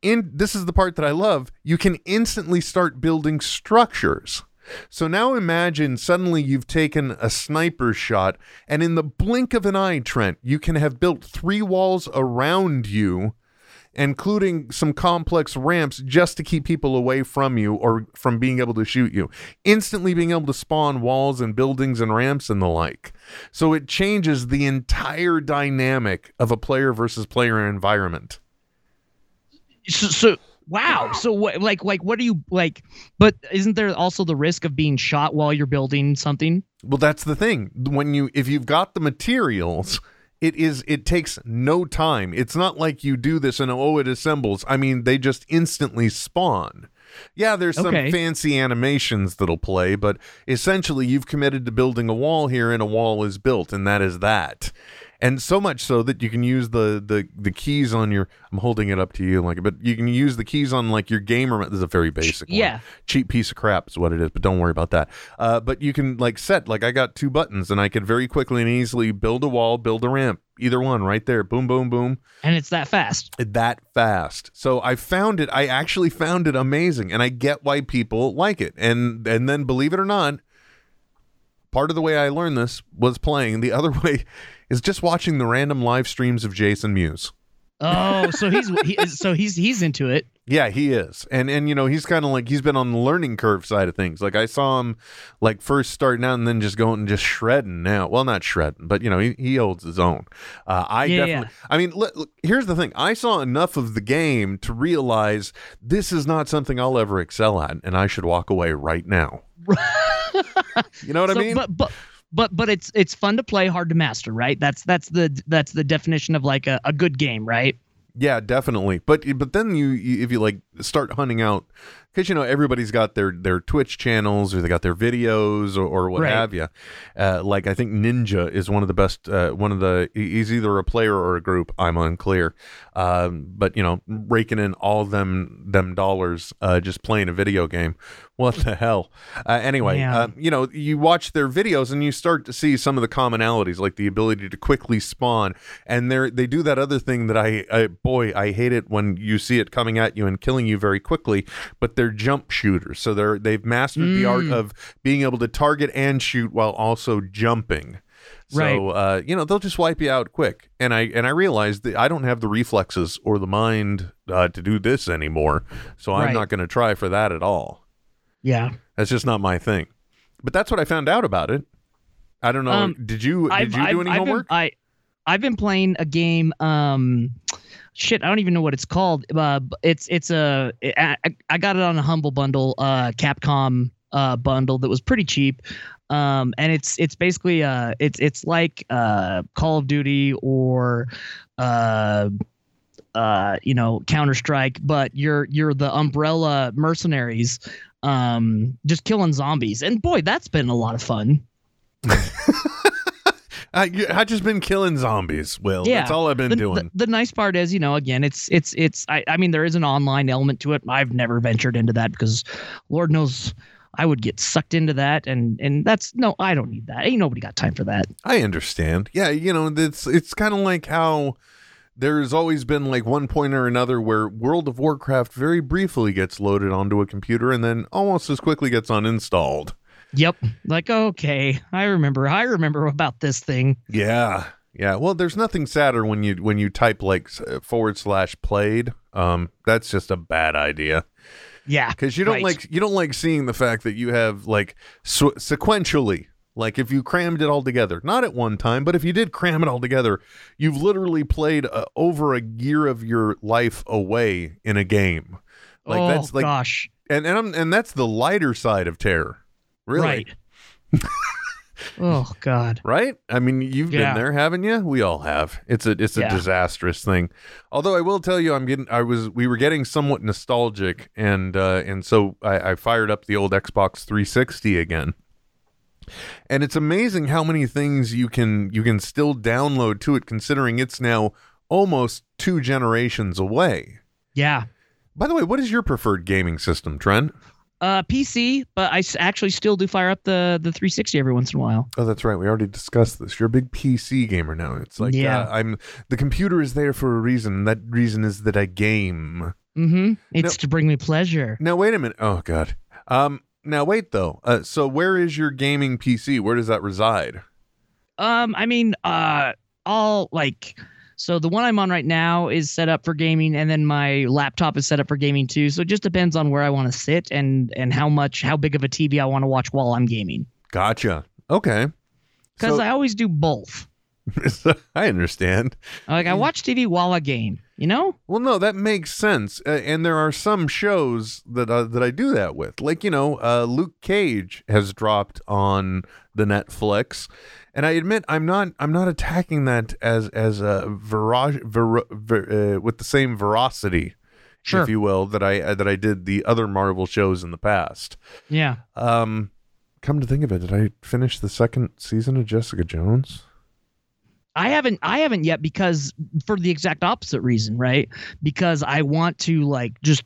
in this is the part that I love. You can instantly start building structures. So now imagine suddenly you've taken a sniper shot, and in the blink of an eye, Trent, you can have built three walls around you including some complex ramps just to keep people away from you or from being able to shoot you. Instantly being able to spawn walls and buildings and ramps and the like. So it changes the entire dynamic of a player versus player environment. So, so wow. So what? Like like what are you like? But isn't there also the risk of being shot while you're building something? Well, that's the thing. When you if you've got the materials, it is it takes no time. It's not like you do this and oh it assembles. I mean, they just instantly spawn. Yeah, there's some Okay. fancy animations that'll play, but essentially you've committed to building a wall here and a wall is built and that is that. And so much so that you can use the the the keys on your I'm holding it up to you like but you can use the keys on like your gamer this is a very basic one. Yeah. cheap piece of crap is what it is but don't worry about that. Uh, but you can like set like i got two buttons and i could very quickly and easily build a wall build a ramp either one right there boom boom boom. And it's that fast. that fast. So i found it i actually found it amazing and i get why people like it. And and then believe it or not part of the way i learned this was playing the other way is just watching the random live streams of Jason Mewes Oh, so he's he, so he's he's into it. Yeah, he is. And and you know, he's kind of like he's been on the learning curve side of things. Like I saw him like first starting out and then just going and just shredding now. Well, not shredding, but you know, he, he holds his own. Uh, I Yeah, definitely I mean, look, look, here's the thing. I saw enough of the game to realize this is not something I'll ever excel at and I should walk away right now. you know what So, I mean? But but but but it's it's fun to play, hard to master, right? That's that's the that's the definition of like a, a good game, right? Yeah, definitely. But but then you, you if you like start hunting out because you know everybody's got their their Twitch channels or they got their videos or, or what Right. have you. Uh, like I think Ninja is one of the best. Uh, one of the he's either a player or a group. I'm unclear. Um, but you know, raking in all them them dollars uh, just playing a video game. What the hell? Uh, anyway, uh, you know, you watch their videos and you start to see some of the commonalities, like the ability to quickly spawn. And they they do that other thing that I, I boy I hate it when you see it coming at you and killing you very quickly. But they're jump shooters, so they're they've mastered the art Mm. of being able to target and shoot while also jumping. So Right. uh, you know they'll just wipe you out quick, and I and I realized that I don't have the reflexes or the mind uh, to do this anymore, so I'm Right. not going to try for that at all. Yeah. That's just not my thing. But that's what I found out about it. I don't know. Um, did you did you do any I've homework? Been, I I've been playing a game. Um, shit, I don't even know what it's called. Uh, it's it's a I, I- got it on a humble bundle, uh, Capcom uh bundle that was pretty cheap. Um, and it's it's basically uh it's it's like uh Call of Duty or uh uh you know Counter Strike, but you're you're the umbrella mercenaries um just killing zombies and boy that's been a lot of fun I, I've just been killing zombies. Will Yeah. that's all I've been the, doing. The, the nice part is, you know, again, it's it's it's. I, I mean, there is an online element to it. I've never ventured into that because, Lord knows, I would get sucked into that, and and that's no, I don't need that. Ain't nobody got time for that. I understand. Yeah, you know, it's it's kind of like how there's always been like one point or another where World of Warcraft very briefly gets loaded onto a computer and then almost as quickly gets uninstalled. Yep. Like okay, I remember. I remember about this thing. Yeah. Yeah, well, there's nothing sadder when you when you type like uh, forward slash played. Um, that's just a bad idea. Yeah. because you don't right. like you don't like seeing the fact that you have like s- sequentially like if you crammed it all together not at one time but if you did cram it all together you've literally played uh, over a year of your life away in a game like oh that's like gosh. and and I'm, and that's the lighter side of terror. Really, Right. oh God. right? I mean, you've Yeah. been there, haven't you? We all have. It's a it's a Yeah. disastrous thing. Although I will tell you, I'm getting I was we were getting somewhat nostalgic, and uh, and so I, I fired up the old Xbox 360 again. And it's amazing how many things you can you can still download to it, considering it's now almost two generations away. Yeah. By the way, what is your preferred gaming system, Trent? Uh, PC, but I actually still do fire up the the 360 every once in a while. Oh, that's right. We already discussed this. You're a big PC gamer now. It's like, Yeah. uh, I'm. The computer is there for a reason. That reason is that I game. Mm-hmm. It's to bring me pleasure. Now wait a minute. Oh God. Um. Now wait though. Uh. So where is your gaming PC? Where does that reside? Um, I mean, uh, all like, so the one I'm on right now is set up for gaming, and then my laptop is set up for gaming too. So it just depends on where I want to sit and and how much, how big of a TV I want to watch while I'm gaming. Gotcha. Okay. Because So- I always do both. I understand. Like I watch TV while I game. You know? Well, no, that makes sense. Uh, and there are some shows that uh, that I do that with. Like, you know, uh, Luke Cage has dropped on the Netflix, and I admit I'm not I'm not attacking that as as a vero- ver- ver- uh, with the same veracity, Sure. if you will, that I uh, that I did the other Marvel shows in the past. Yeah. Um, come to think of it, did I finish the second season of Jessica Jones? I haven't I haven't yet because for the exact opposite reason, right? Because I want to like just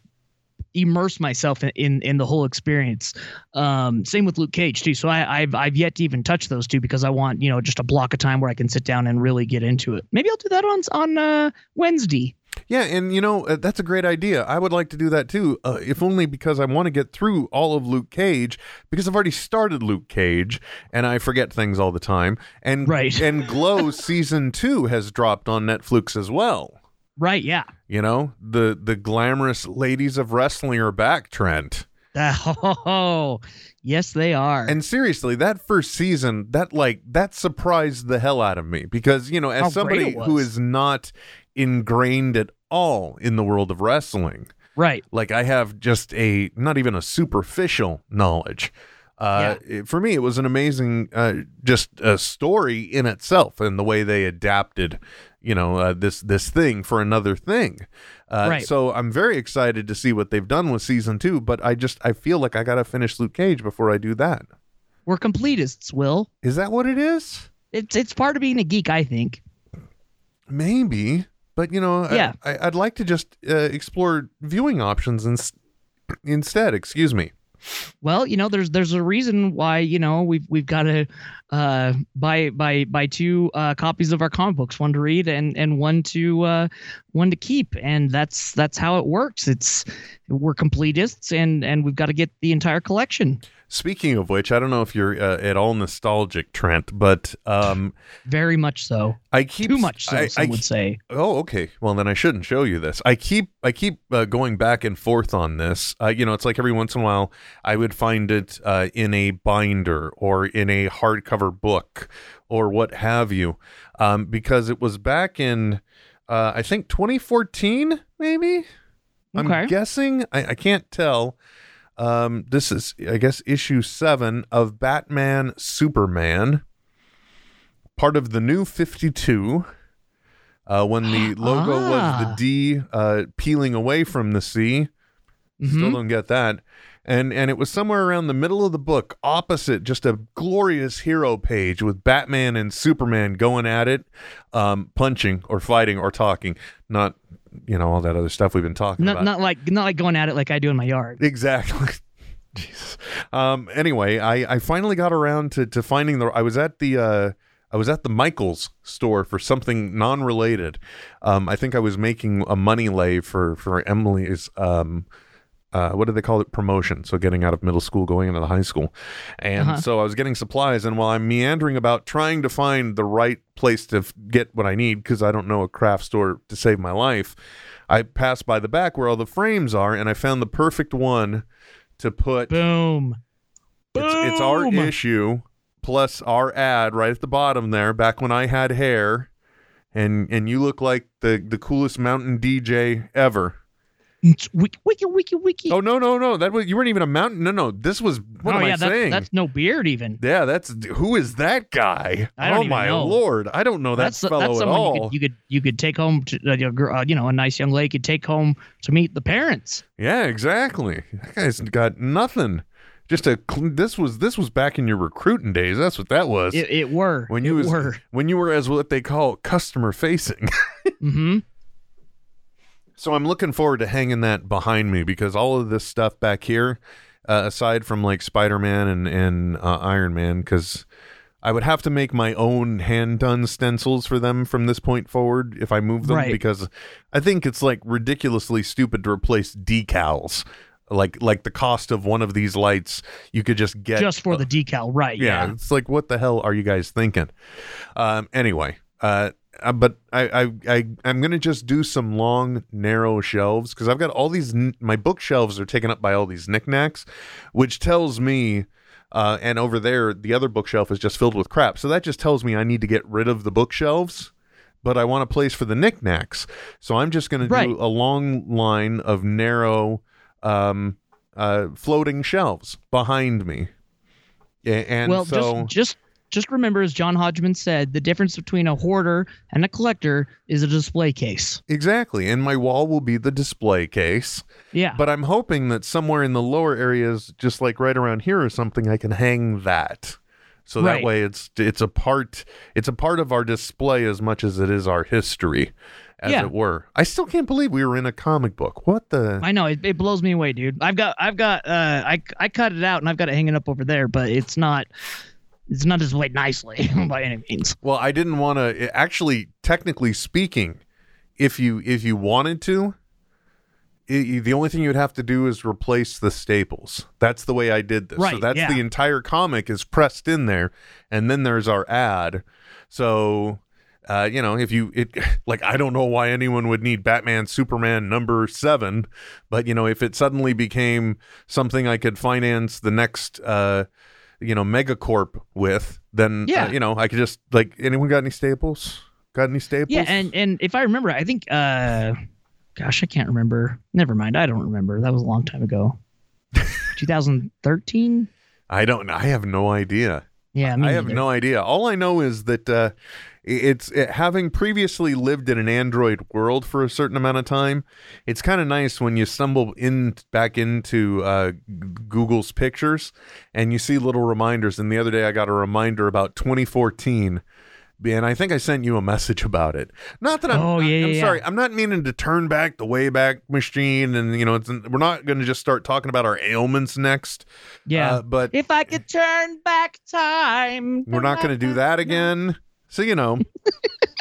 immerse myself in in, in the whole experience. Um, same with Luke Cage too. So I, I've I've yet to even touch those two because I want you know just a block of time where I can sit down and really get into it. Maybe I'll do that on on uh, Wednesday. Yeah, and you know uh, that's a great idea. I would like to do that too, uh, if only because I want to get through all of Luke Cage because I've already started Luke Cage and I forget things all the time. And Right. and Glow season two has dropped on Netflix as well. Right? Yeah. You know the the glamorous ladies of wrestling are back, Trent. Oh, yes, they are. And seriously, that first season, that like that surprised the hell out of me because you know, as How somebody who is not ingrained at all in the world of wrestling, right. like I have just a not even a superficial knowledge. Uh, it- for me, it was an amazing, uh, just a story in itself, and the way they adapted, you know, uh, this this thing for another thing. Uh, Right. So I'm very excited to see what they've done with season two. But I just I feel like I gotta finish Luke Cage before I do that. We're completists, Will. Is that what it is? It's it's part of being a geek, I think. Maybe, but you know, Yeah. I, I'd like to just uh, explore viewing options ins- instead. Excuse me. Well, you know, there's there's a reason why you know we've we've got to uh, buy buy buy two uh, copies of our comic books, one to read and and one to uh, one to keep, and that's that's how it works. It's we're completists, and and we've got to get the entire collection. Speaking of which, I don't know if you're uh, at all nostalgic, Trent, but um, Very much so. I keep Too much so, I, some I would say. Oh, okay. Well, then I shouldn't show you this. I keep I keep uh, going back and forth on this. Uh, you know, it's like every once in a while I would find it uh, in a binder or in a hardcover book or what have you, um, because it was back in uh, I think 2014, maybe. I'm guessing. I, I can't tell. Um, this is, I guess, issue seven of Batman Superman, part of the new 52. Uh, when the logo was the Ah. D uh, peeling away from the C. Still Mhm. don't get that. And and it was somewhere around the middle of the book, opposite just a glorious hero page with Batman and Superman going at it, um, punching or fighting or talking. Not you know all that other stuff we've been talking Not about. not like not like going at it like I do in my yard. Exactly. Jesus. Um, anyway, I, I finally got around to, to finding the. I was at the uh, I was at the Michaels store for something non-related. Um, I think I was making a money lei for for Emily's. Um, uh, what do they call it? Promotion. So getting out of middle school, going into the high school, and Uh-huh. so I was getting supplies. And while I'm meandering about trying to find the right place to f- get what I need, because I don't know a craft store to save my life, I passed by the back where all the frames are, and I found the perfect one to put. Boom. It's, it's our issue plus our ad right at the bottom there. Back when I had hair, and and you look like the the coolest mountain DJ ever. Wiki wiki wiki wiki. Oh no no no! That was you weren't even a mountain. No no, this was what oh am yeah, I that's, saying? that's no beard even. yeah, that's who is that guy? I don't oh even my know. lord, I don't know that that's fellow that's at all. you could, you could you could take home to uh, your gr- uh, you know a nice young lady could take home to meet the parents. Yeah, exactly. That guy's got nothing. Just a this was this was back in your recruiting days. That's what that was. It, it were when you it was were. when you were as what they call customer facing. Mm-hmm. So I'm looking forward to hanging that behind me because all of this stuff back here, uh, aside from like Spider Man and and uh, Iron Man, because I would have to make my own hand done stencils for them from this point forward if I move them Right. because I think it's like ridiculously stupid to replace decals. Like like the cost of one of these lights, you could just get Just for the decal, right? yeah, Yeah. it's like what the hell are you guys thinking? Um, anyway, uh, uh, but I, I, I, I'm gonna just do some long, narrow shelves because I've got all these. N- my bookshelves are taken up by all these knickknacks, which tells me. Uh, and over there, the other bookshelf is just filled with crap. So that just tells me I need to get rid of the bookshelves. But I want a place for the knickknacks, so I'm just gonna Right. do a long line of narrow, um, uh, floating shelves behind me. And well, so just just just remember, as John Hodgman said, the difference between a hoarder and a collector is a display case. Exactly. And my wall will be the display case. Yeah. But I'm hoping that somewhere in the lower areas, just like right around here or something, I can hang that. So that Right. way it's it's a part it's a part of our display as much as it is our history, as Yeah. it were. I still can't believe we were in a comic book. What the I know it, it blows me away, dude. I've got I've got uh I I cut it out and I've got it hanging up over there, but it's not it's not displayed nicely by any means. Well, I didn't want to actually technically speaking, if you if you wanted to, i the only thing you would have to do is replace the staples. That's the way I did this. Right, so that's yeah. the entire comic is pressed in there and then there's our ad. So uh, you know, if you it like I don't know why anyone would need Batman Superman number 7, but you know, if it suddenly became something I could finance the next uh you know, Megacorp with, then uh, Yeah. you know, I could just like anyone got any staples? Got any staples? Yeah, and and if I remember, I think uh gosh, I can't remember. Never mind, I don't remember. That was a long time ago. 2013? I don't. I have no idea. Yeah, me I have no idea. All I know is that uh, it's it, having previously lived in an Android world for a certain amount of time. It's kind of nice when you stumble in back into uh, Google's pictures and you see little reminders. And the other day, I got a reminder about 2014. And I think I sent you a message about it. Not that I'm. Oh, yeah, I'm yeah, sorry. I'm not meaning to turn back the Wayback Machine, and you know, it's, we're not going to just start talking about our ailments next. Yeah. Uh, but if I could turn back time. we're not going to do that again. So, you know,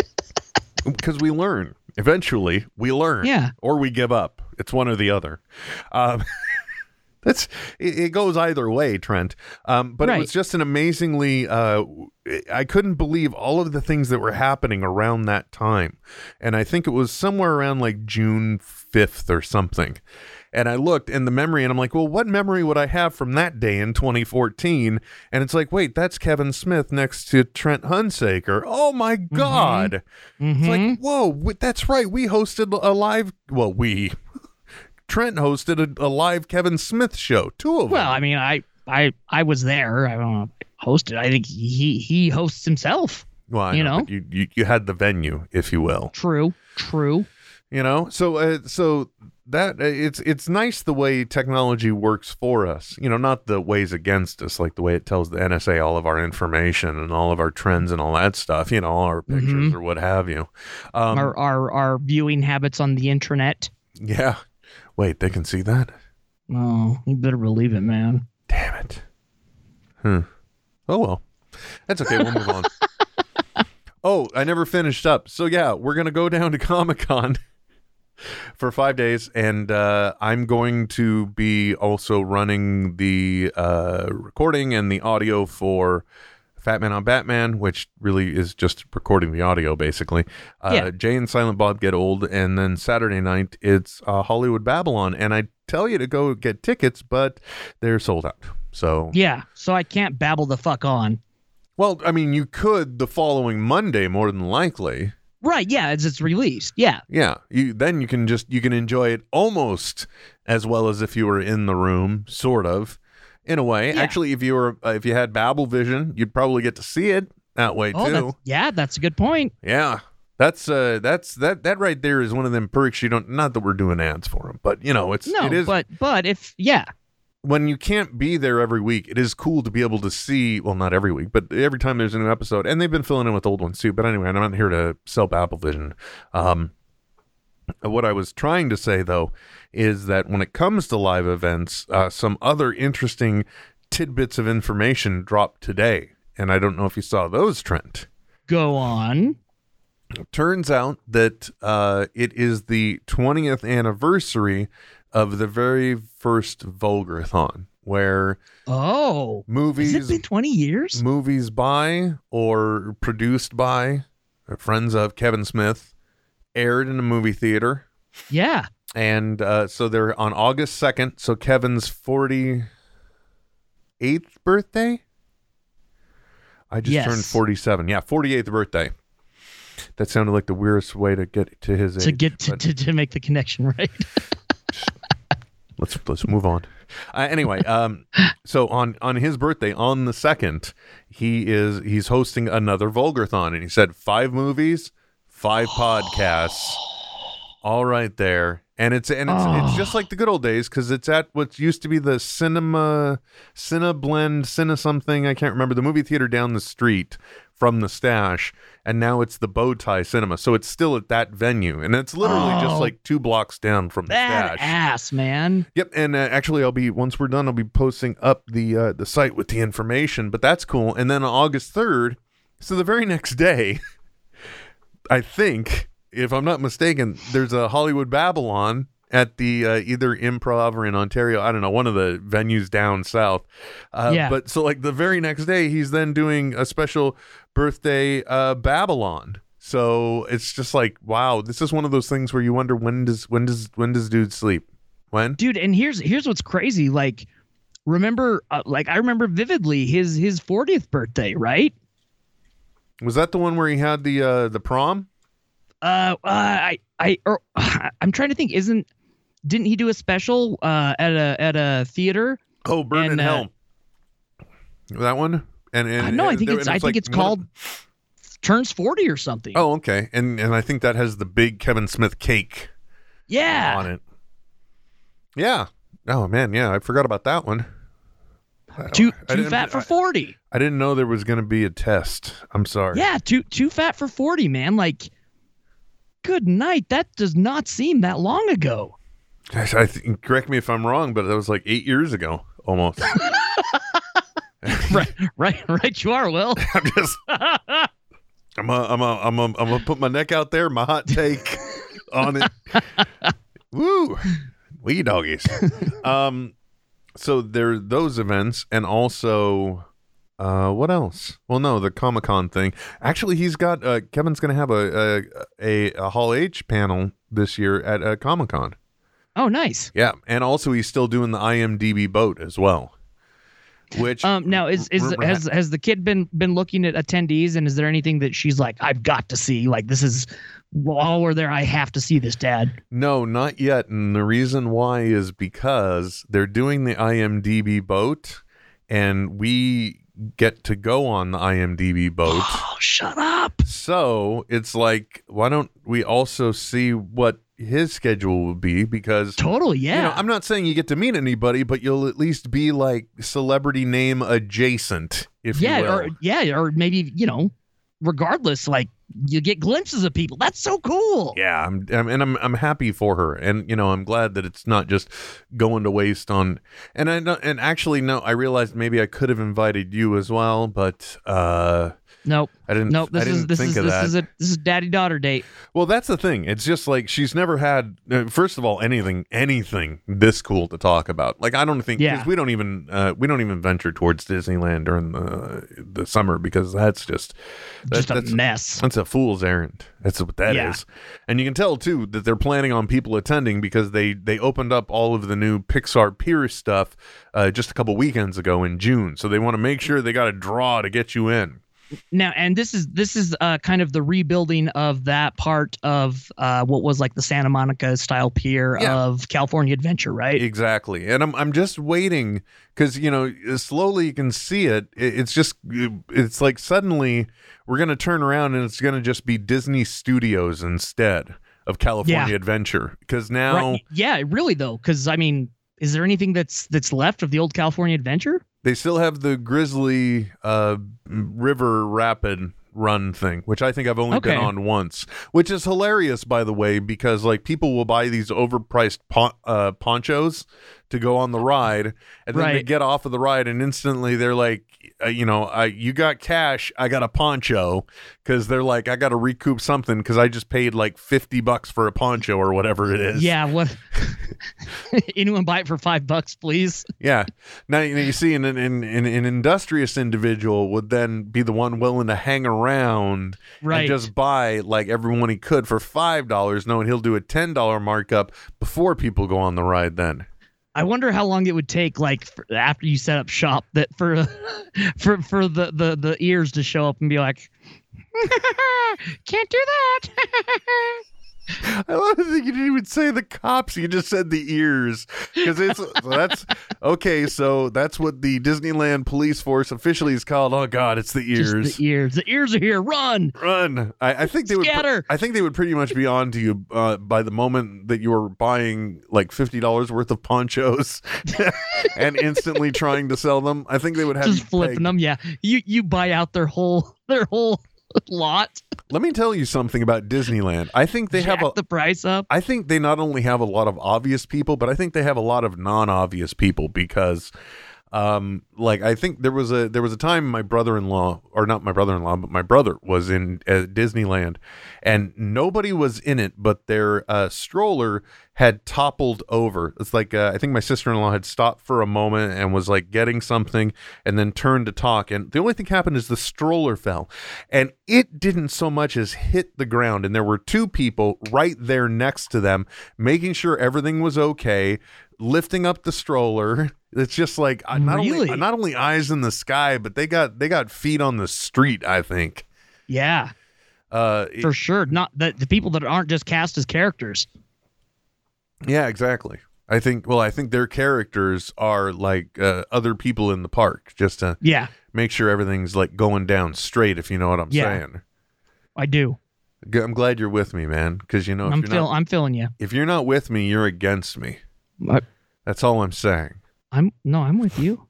because we learn. Eventually, we learn. Yeah. Or we give up. It's one or the other. Um, that's it, it goes either way, Trent. Um, but it was just an amazingly. Uh, I couldn't believe all of the things that were happening around that time, and I think it was somewhere around like June fifth or something. And I looked in the memory and I'm like, well, what memory would I have from that day in 2014? And it's like, wait, that's Kevin Smith next to Trent Hunsaker. Oh my God. It's Mhm. like, whoa, that's right. We hosted a live, well, we, Trent hosted a, a live Kevin Smith show, two of them. Well, I mean, I I I was there. I don't know. Hosted. I think he he hosts himself. well, I you know. but you, you, you had the venue, if you will. True. True. You know? So uh, so that uh, it's it's nice the way technology works for us you know not the ways against us like the way it tells the NSA all of our information and all of our trends and all that stuff you know all our pictures or what have you. Um our our our viewing habits on the internet. yeah. Wait they can see that? Oh, you better believe it, man. damn it. Hmm. Oh well. That's okay. We'll move on. Oh i never finished up. So yeah we're gonna go down to comic-con for five days, and uh, I'm going to be also running the uh, recording and the audio for Fat Man on Batman, which really is just recording the audio, basically. Uh, Yeah. Jay and Silent Bob get old, and then Saturday night it's uh, Hollywood Babble-On, and I tell you to go get tickets, but they're sold out. So, Yeah. So I can't babble the fuck on. well, I mean, you could the following Monday, more than likely. Right. Yeah. As it's released. Yeah. Yeah, you then you can just you can enjoy it almost as well as if you were in the room, sort of, in a way. Yeah. Actually, if you were uh, if you had Babel Vision, you'd probably get to see it that way Oh, too. that's, yeah. That's a good point. Yeah. That's uh that's that that right there is one of them perks you don't not that we're doing ads for them, but you know, it's No, it is but but if yeah, when you can't be there every week, it is cool to be able to see. Well, not every week, but every time there's a new episode, and they've been filling in with old ones too. But anyway, I'm not here to sell Apple Vision. Um, what I was trying to say though is that when it comes to live events, uh, some other interesting tidbits of information dropped today, and I don't know if you saw those, Trent. go on. Turns out that uh, it is the 20th anniversary of the very first Vulgarathon, where Oh, movies has it been twenty years? movies by or produced by friends of Kevin Smith aired in a movie theater. Yeah. And uh, so they're on August 2nd. So Kevin's 48th birthday? I just Yes. turned 47. Yeah, 48th birthday. That sounded like the weirdest way to get to his To age. get to, but- to, to make the connection right. let's let's move on. Uh, anyway, um, so on on his birthday on the second, he is he's hosting another Vulgarthon, and he said five movies, five podcasts, all right there, and it's and it's it's just like the good old days because it's at what used to be the cinema, Cine Blend, Cine something I can't remember the movie theater down the street from the stash and now it's the bow tie cinema so it's still at that venue and it's literally just Oh. like two blocks down from the stash ass, man. Yep, and uh, actually, I'll be once we're done, I'll be posting up the uh, the site with the information. But that's cool. And then on August third, so the very next day, I think, if I'm not mistaken, there's a Hollywood Babble-On at the uh, either Improv or in Ontario. I don't know, one of the venues down south. Uh, Yeah. But so like the very next day, he's then doing a special birthday uh, Babble-On. So it's just like, wow, this is one of those things where you wonder when does when does when does dude sleep? When? dude and here's here's what's crazy like remember uh, like i remember vividly his his 40th birthday right Was that the one where he had the uh the prom? uh, uh i i or, i'm trying to think isn't didn't he do a special uh at a at a theater Oh, Burn in And, uh, Hell. That one? And, and no i and think there- it's and i think like it's called turns 40 or something Oh, okay. And and I think that has the big Kevin Smith cake yeah on it. Yeah. Oh man, yeah, I forgot about that one. too too fat for I- 40 I didn't know there was going to be a test. I'm sorry. yeah too too fat for 40 man like good night that does not seem that long ago Gosh, I think, correct me if I'm wrong, but that was like 8 years ago almost. right right right you are will I'm just I'm a, I'm a, I'm a, I'm gonna put my neck out there, my hot take on it. Woo, wee doggies. Um, so there are those events, and also, uh, what else? Well, no, the Comic Con thing. Actually, he's got uh, Kevin's gonna have a a, a, a Hall H panel this year at uh, Comic Con. oh nice Yeah, and also he's still doing the IMDb boat as well. Which Um, now is is has has the kid been been looking at attendees and is there anything that she's like I've got to see like this is while we're there I have to see this dad No, not yet. And the reason why is because they're doing the IMDb boat, and we get to go on the IMDb boat. oh shut up so it's like, why don't we also see what his schedule will be? Because totally yeah you know, I'm not saying you get to meet anybody, but you'll at least be like celebrity name adjacent, if yeah you will. or yeah or maybe you know regardless like you get glimpses of people that's so cool Yeah, I'm, I'm and I'm I'm happy for her, and you know I'm glad that it's not just going to waste on. And I know, and actually no, I realized maybe I could have invited you as well, but uh, nope I didn't. nope this didn't is this is this is a this is daddy daughter date well, that's the thing. It's just like she's never had. Uh, first of all, anything anything this cool to talk about. Like I don't think because Yeah. we don't even uh, we don't even venture towards Disneyland during the the summer because that's just that- just a that's mess That's a fool's errand. That's what that is, Yeah. And you can tell too that they're planning on people attending because they they opened up all of the new Pixar Pier stuff uh, just a couple weekends ago in June. So they want to make sure they got a draw to get you in. Now and this is this is uh, kind of the rebuilding of that part of uh, what was like the Santa Monica style pier Yeah. of California Adventure, right? Exactly. And I'm I'm just waiting cuz you know slowly you can see it. It- It's just it's like suddenly we're going to turn around and it's going to just be Disney Studios instead of California Yeah. Adventure cuz now Right. Yeah, really though, because I mean, is there anything that's that's left of the old California Adventure? they still have the Grizzly uh River Rapid run thing, which I think I've only been on once, which is hilarious by the way because like people will buy these overpriced pon- uh, ponchos to go on the ride and then they get off of the ride and instantly they're like uh, you know, I you got cash, I got a poncho cuz they're like I got to recoup something cuz I just paid like 50 bucks for a poncho or whatever it is. Yeah. What? Anyone buy it for five bucks, please? Yeah. Now you, know, you see, an, an, an, an industrious individual would then be the one willing to hang around Right. and just buy like everyone he could for five dollars, knowing he'll do a ten dollar markup before people go on the ride. Then I wonder how long it would take, like for, after you set up shop, that for for for the the the ears to show up and be like, can't do that. I love that you didn't even say the cops; you just said the ears because it's so that's okay. So that's what the Disneyland police force officially is called. Oh God, it's the ears. Just the ears. The ears are here. Run. Run! I, I think they would. Scatter. I think they would pretty much be on to you uh, by the moment that you were buying like fifty dollars worth of ponchos and instantly trying to sell them. I think they would have Just you flipping pegged. them. Yeah. You you buy out their whole their whole lot. Let me tell you something about Disneyland. I think they jack have a. the price up. I think they not only have a lot of obvious people, but I think they have a lot of non-obvious people because um like I think there was a there was a time my brother-in-law or not my brother-in-law but my brother was in uh, Disneyland and nobody was in it but their uh stroller had toppled over. It's like uh, I think my sister-in-law had stopped for a moment and was like getting something and then turned to talk and the only thing happened is the stroller fell and it didn't so much as hit the ground and there were two people right there next to them making sure everything was okay lifting up the stroller it's just like uh, not only not only eyes in the sky but they got they got feet on the street i think Yeah, uh for sure. Not the the people that aren't just cast as characters. yeah exactly i think well i think their characters are like uh, other people in the park just to Yeah, make sure everything's like going down straight if you know what i'm Yeah. saying I do. I'm glad you're with me man because you know if I'm feel not I'm feeling you. if you're not with me you're against me I, that's all i'm saying I'm no, I'm with you.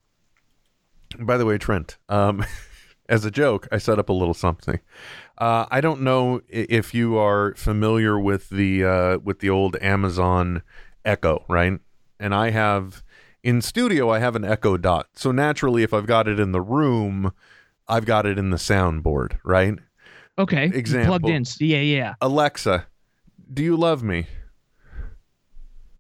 By the way, Trent, um, as a joke, I set up a little something. Uh, I don't know if you are familiar with the uh, with the old Amazon Echo, right? And I have in studio, I have an Echo Dot. So naturally, if I've got it in the room, I've got it in the soundboard, right? Okay. Example. Plugged in. Yeah, yeah. Alexa, do you love me?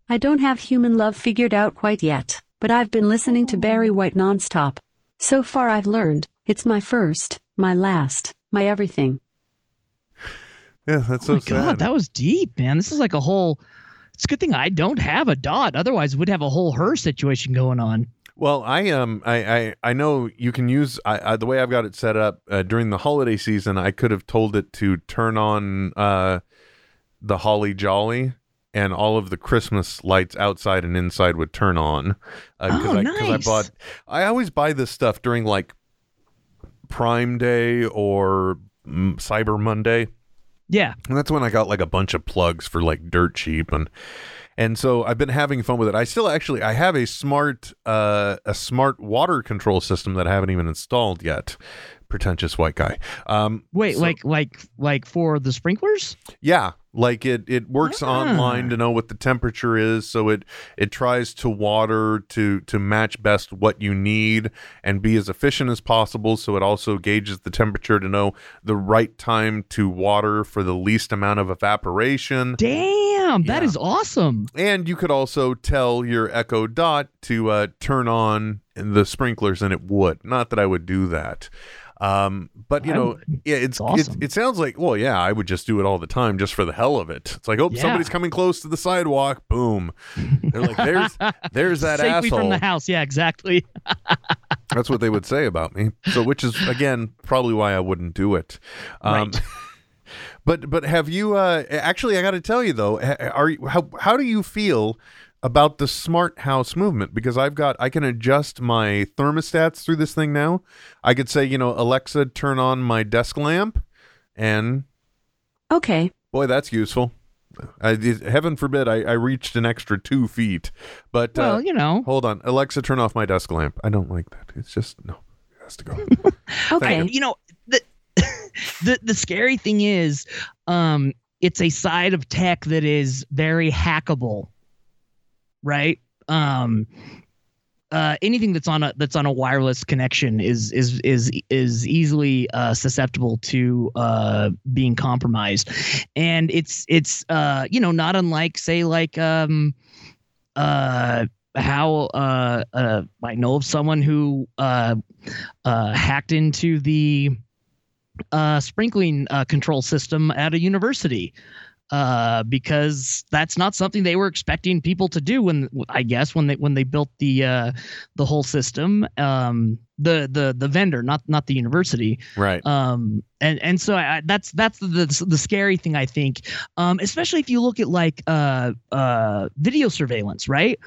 I don't have human love figured out quite yet, but I've been listening to Barry White nonstop. So far, I've learned it's my first, my last, my everything. Yeah, that's so oh my sad. god, that was deep, man. This is like a whole. It's a good thing I don't have a dot. Otherwise, we'd have a whole her situation going on. Well, I um, I I, I know you can use I, I the way I've got it set up uh, during the holiday season. I could have told it to turn on uh, the holly jolly, and all of the Christmas lights outside and inside would turn on. Uh, Oh, I, I bought. I always buy this stuff during like Prime Day or mm, Cyber Monday. Yeah. And that's when I got like a bunch of plugs for like dirt cheap and and so I've been having fun with it. I still actually I have a smart uh a smart water control system that I haven't even installed yet. Pretentious white guy. Um Wait, so- like like like for the sprinklers? yeah, like it it works Ah. online to know what the temperature is, so it it tries to water to to match best what you need and be as efficient as possible. So it also gauges the temperature to know the right time to water for the least amount of evaporation. Damn, that Yeah. is awesome. And you could also tell your Echo Dot to uh, turn on the sprinklers, and it would. Not that I would do that. Um, but you I know, yeah, it's, It's awesome. it, it sounds like well, yeah, I would just do it all the time just for the hell of it. It's like, oh, Yeah. somebody's coming close to the sidewalk. Boom. They're like, there's there's that Safely asshole. from the house. Yeah, exactly. That's what they would say about me. So, which is again probably why I wouldn't do it. Um, Right. But but have you? Uh, actually, I got to tell you though, are you, how how do you feel about the smart house movement? Because I've got I can adjust my thermostats through this thing now. I could say, you know, Alexa, turn on my desk lamp, and Okay. boy, that's useful. I, it- heaven forbid I, I reached an extra two feet. But uh, well, you know, hold on, Alexa, turn off my desk lamp. I don't like that. It's just no, it has to go. Okay. you know the the the scary thing is um it's a side of tech that is very hackable right? Um uh, anything that's on a that's on a wireless connection is is is is easily uh, susceptible to uh, being compromised, and it's it's uh, you know not unlike say like um, uh, how uh, I know of someone who hacked into the sprinkling control system at a university uh, because that's not something they were expecting people to do when I guess when they when they built the uh, the whole system. Um, the the the vendor, not not the university. right. Um, and and so I, that's that's the, the the scary thing I think, um, especially if you look at like uh uh video surveillance, right?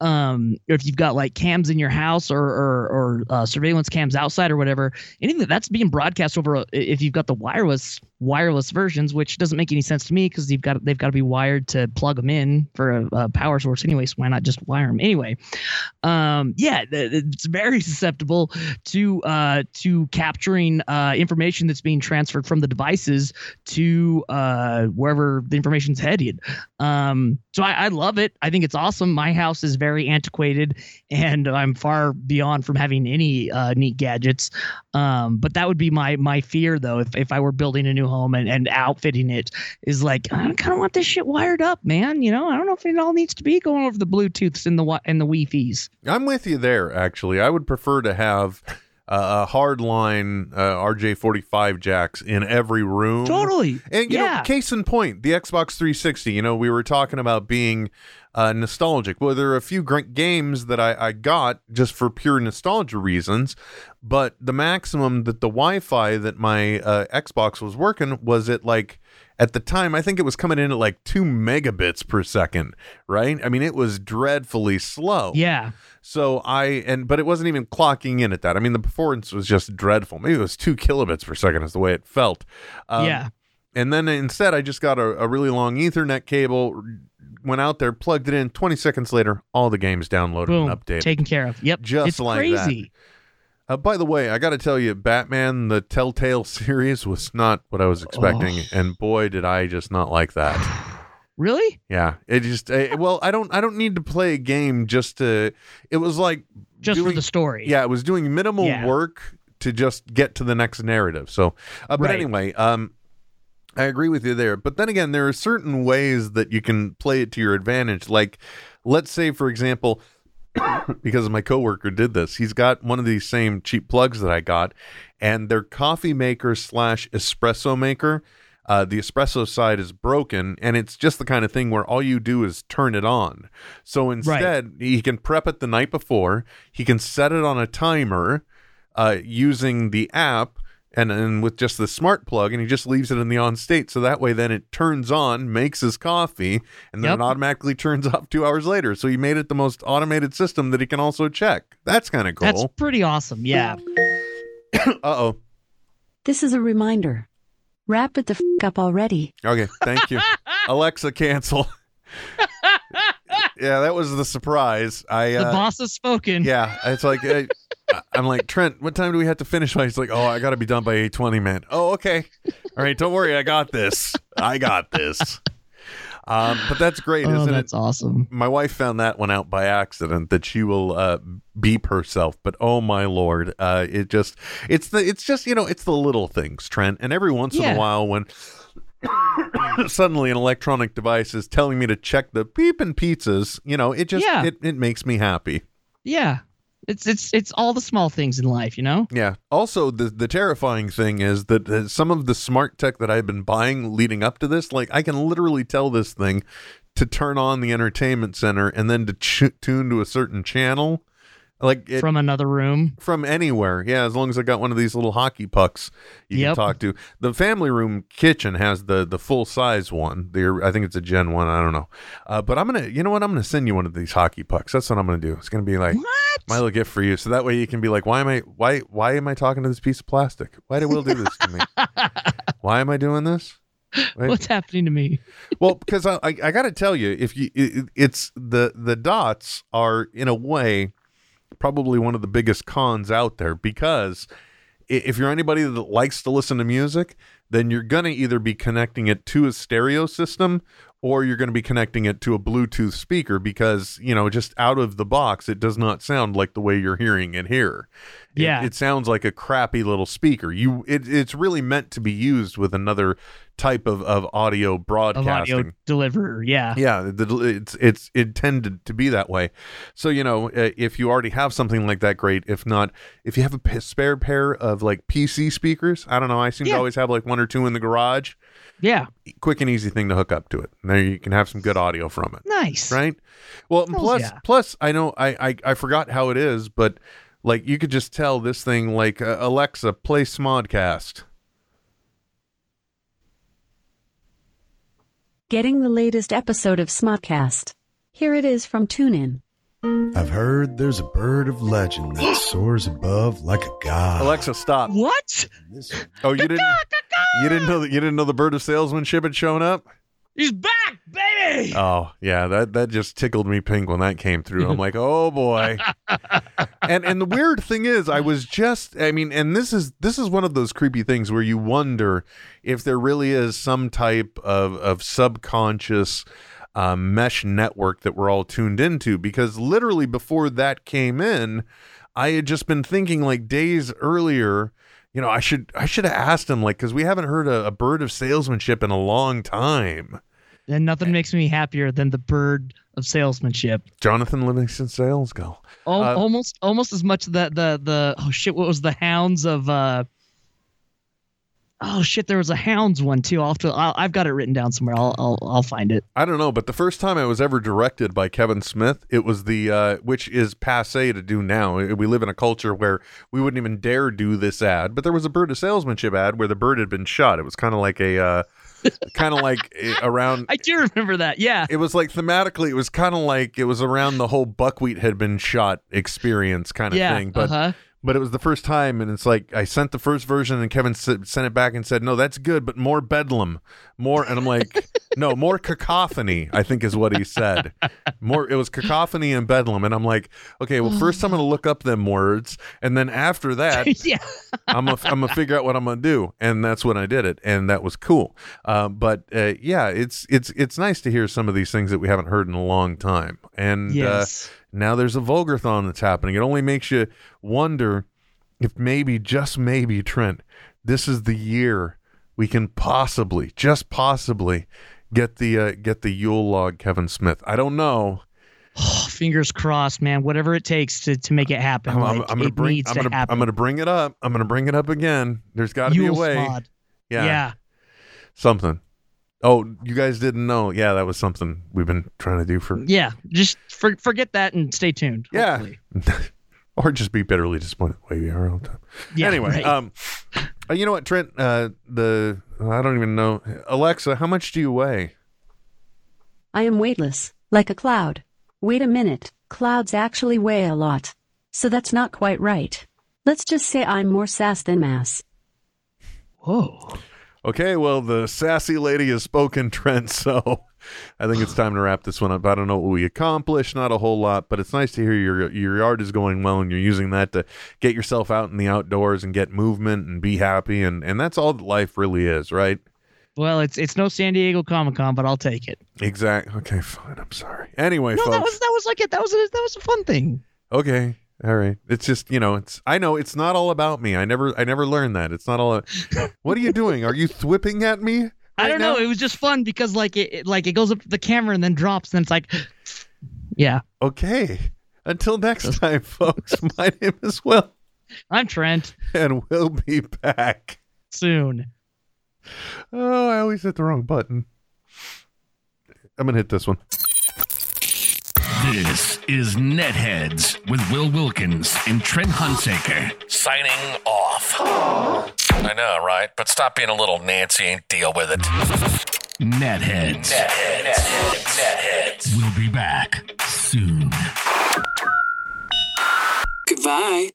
Um, if you've got like cams in your house or or, or uh, surveillance cams outside or whatever, anything that's being broadcast over, a, if you've got the wireless wireless versions, which doesn't make any sense to me because you've got they've got to be wired to plug them in for a, a power source anyway. So why not just wire them anyway? Um, yeah, it's very susceptible to uh, to capturing uh, information that's being transferred from the devices to uh, wherever the information's headed. Um, so I, I love it. I think it's awesome. My house is very antiquated, and I'm far beyond from having any uh, neat gadgets. Um, but that would be my my fear though, if, if I were building a new home and, and outfitting it, is like I kind of want this shit wired up, man. You know, I don't know if it all needs to be going over the Bluetooths and the and the Wi-Fi's. I'm with you there. Actually, I would prefer to have uh, a hard line uh, RJ45 jacks in every room. Totally. And you yeah. know, case in point, the Xbox 360. You know, we were talking about being uh, nostalgic. Well, there are a few great games that I, I got just for pure nostalgia reasons, but the maximum that the Wi-Fi that my uh, Xbox was working was at like at the time I think it was coming in at like two megabits per second. Right? I mean, it was dreadfully slow. yeah. So I and but it wasn't even clocking in at that. I mean, the performance was just dreadful. Maybe it was two kilobits per second is the way it felt. Um, yeah. And then instead, I just got a, a really long Ethernet cable, went out there, plugged it in. Twenty seconds later, all the games downloaded Boom. and updated. Taken care of. Yep. Just it's like that. crazy. uh, by the way, I got to tell you, Batman: The Telltale series was not what I was expecting, Oh. and boy, did I just not like that. Really? Yeah, it just uh, well, I don't, I don't need to play a game just to. It was like Just for the story. Yeah, it was doing minimal Yeah. work to just get to the next narrative. So, uh, but Right. anyway, um, I agree with you there. But then again, there are certain ways that you can play it to your advantage. Like, let's say, for example, because my coworker did this, he's got one of these same cheap plugs that I got, and their coffee maker slash espresso maker. Uh, the espresso side is broken, and it's just the kind of thing where all you do is turn it on. So instead, he can prep it the night before. He can set it on a timer uh, using the app and, and with just the smart plug, and he just leaves it in the on state. So that way, then it turns on, makes his coffee, and then Yep. it automatically turns off two hours later. So he made it the most automated system that he can also check. That's kind of cool. That's pretty awesome. Yeah. Uh oh. This is a reminder. Wrap it the f up already. Okay, thank you. Alexa, cancel. yeah, that was the surprise. I The uh, boss has spoken. Yeah, it's like uh, I'm like Trent. What time do we have to finish? by?" He's like, oh, I got to be done by eight twenty, man. Oh, okay. All right, don't worry, I got this. I got this. Um, but that's great, Oh, isn't it? that's it? awesome. My wife found that one out by accident that she will uh, beep herself. But oh my lord, uh, it just it's the it's just you know it's the little things, Trent. And every once in a while when. suddenly an electronic device is telling me to check the beep and pizzas you know it just Yeah. it, it makes me happy Yeah. It's it's it's all the small things in life, you know? Yeah. Also, the the terrifying thing is that uh, some of the smart tech that I've been buying leading up to this, like I can literally tell this thing to turn on the entertainment center and then to ch- tune to a certain channel. Like it, from another room. from anywhere. Yeah, as long as I got one of these little hockey pucks you Yep. can talk to. The family room kitchen has the the full size one. The I think it's a Gen one. I don't know. Uh, but I'm gonna, you know what? I'm gonna send you one of these hockey pucks. That's what I'm gonna do. It's gonna be like What? my little gift for you. So that way you can be like, why am I why why am I talking to this piece of plastic? Why did Will do this to me? why am I doing this? Right? What's happening to me? well because I, I, I got to tell you if you it, it's the the dots are in a way probably one of the biggest cons out there because if you're anybody that likes to listen to music then you're going to either be connecting it to a stereo system or you're going to be connecting it to a bluetooth speaker because you know just out of the box it does not sound like the way you're hearing it here It- Yeah. it, sounds like a crappy little speaker you it, it's really meant to be used with another type of, of audio broadcasting audio deliverer. Yeah. yeah, the, it's it's intended to be that way. So you know, uh, if you already have something like that, great. If not, if you have a p- spare pair of like PC speakers, I don't know. I seem to always have like one or two in the garage. Yeah. Quick and easy thing to hook up to it. And there you can have some good audio from it. Nice. Right. Well, Hells plus, yeah. plus, I know I, I I forgot how it is, but like you could just tell this thing like uh, Alexa, play Smodcast. Getting the latest episode of Smodcast. Here it is from TuneIn. I've heard there's a bird of legend that soars above like a god. Alexa, stop. What? Oh, you didn't you didn't know that you didn't know the bird of salesmanship had shown up. He's back, baby. Oh yeah, that that just tickled me pink when that came through. I'm like, oh boy. and and the weird thing is, I was just, I mean, and this is this is one of those creepy things where you wonder if there really is some type of of subconscious. Uh, mesh network that we're all tuned into because literally before that came in i had just been thinking like days earlier you know i should i should have asked him like because we haven't heard a, a bird of salesmanship in a long time And nothing makes me happier than the bird of salesmanship. Jonathan Livingston Sales go. Al- Uh, almost, almost as much the the the oh shit, what was the hounds of? uh Oh shit, there was a hounds one too. I'll have to. I'll, I've got it written down somewhere. I'll I'll, I'll find it. I don't know, but the first time I was ever directed by Kevin Smith, it was the uh, which is passe to do now. We live in a culture where we wouldn't even dare do this ad, but there was a bird of salesmanship ad where the bird had been shot. It was kind of like a uh, kind of like eh, around. I do remember that. Yeah. It was like thematically, it was kind of like it was around the whole buckwheat had been shot experience kind of yeah. thing. But uh-huh. But it was the first time and it's like i sent the first version and kevin s- sent it back and said no that's good but more bedlam more and i'm like no more cacophony i think is what he said more it was cacophony and bedlam and i'm like okay well first i'm gonna look up them words and then after that yeah. I'm gonna I'm gonna figure out what I'm gonna do, and that's when I did it, and that was cool. Uh, but uh, yeah, it's it's it's nice to hear some of these things that we haven't heard in a long time, and uh, Yes. Now there's a Vulgarthon that's happening. It only makes you wonder if maybe, just maybe, Trent, this is the year we can possibly, just possibly, get the uh, get the Yule log Kevin Smith. I don't know. Oh, fingers crossed, man. Whatever it takes to, to make it happen. I'm, I'm- like, I'm gonna it bring needs I'm to gonna happen. I'm gonna bring it up. I'm gonna bring it up again. There's got to be a way. Yeah. yeah. something. Oh, you guys didn't know? Yeah, that was something we've been trying to do for. Yeah, just for, forget that and stay tuned. Yeah. or just be bitterly disappointed the way we are all the time. Yeah, anyway, right. um, uh, you know what, Trent? Uh, the I don't even know. Alexa, how much do you weigh? I am weightless, like a cloud. Wait a minute, clouds actually weigh a lot. So that's not quite right. Let's just say I'm more sass than mass. Whoa. Okay, well, the sassy lady has spoken, Trent. So I think it's time to wrap this one up. I don't know what we accomplished, not a whole lot, but it's nice to hear your your yard is going well and you're using that to get yourself out in the outdoors and get movement and be happy, and and that's all that life really is, right? Well, it's it's no San Diego Comic Con, but I'll take it. Exactly. Okay, fine. I'm sorry. Anyway, No, folks. that was that was like it. That was a, that was a fun thing. Okay. All right. It's just, you know, it's I know it's not all about me. I never I never learned that. It's not all What are you doing? Are you thwipping at me? I don't know. It was just fun because like it, it like it goes up to the camera and then drops, and it's like, yeah. Okay. Until next time, folks. My name is Will, I'm Trent. and we'll be back. Soon. Oh, I always hit the wrong button. I'm gonna hit this one. This is Netheads with Will Wilkins and Trent Hunsaker. Signing off. I know, right? But stop being a little Nancy and deal with it. Netheads. Netheads. Netheads. We'll be back soon. Goodbye.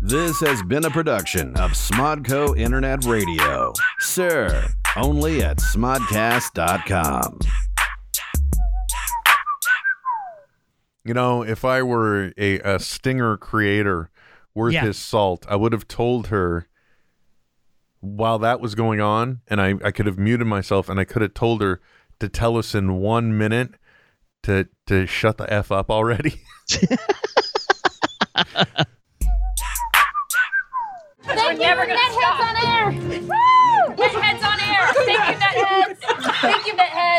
This has been a production of Smodco Internet Radio. Sir, only at smodcast.com. You know, if I were a, a stinger creator worth Yeah. his salt, I would have told her while that was going on, and I, I could have muted myself and I could have told her to tell us in one minute to to shut the F up already. Thank you for Netheads on air. Woo! Netheads on air. Thank you, Netheads. Thank you, Netheads.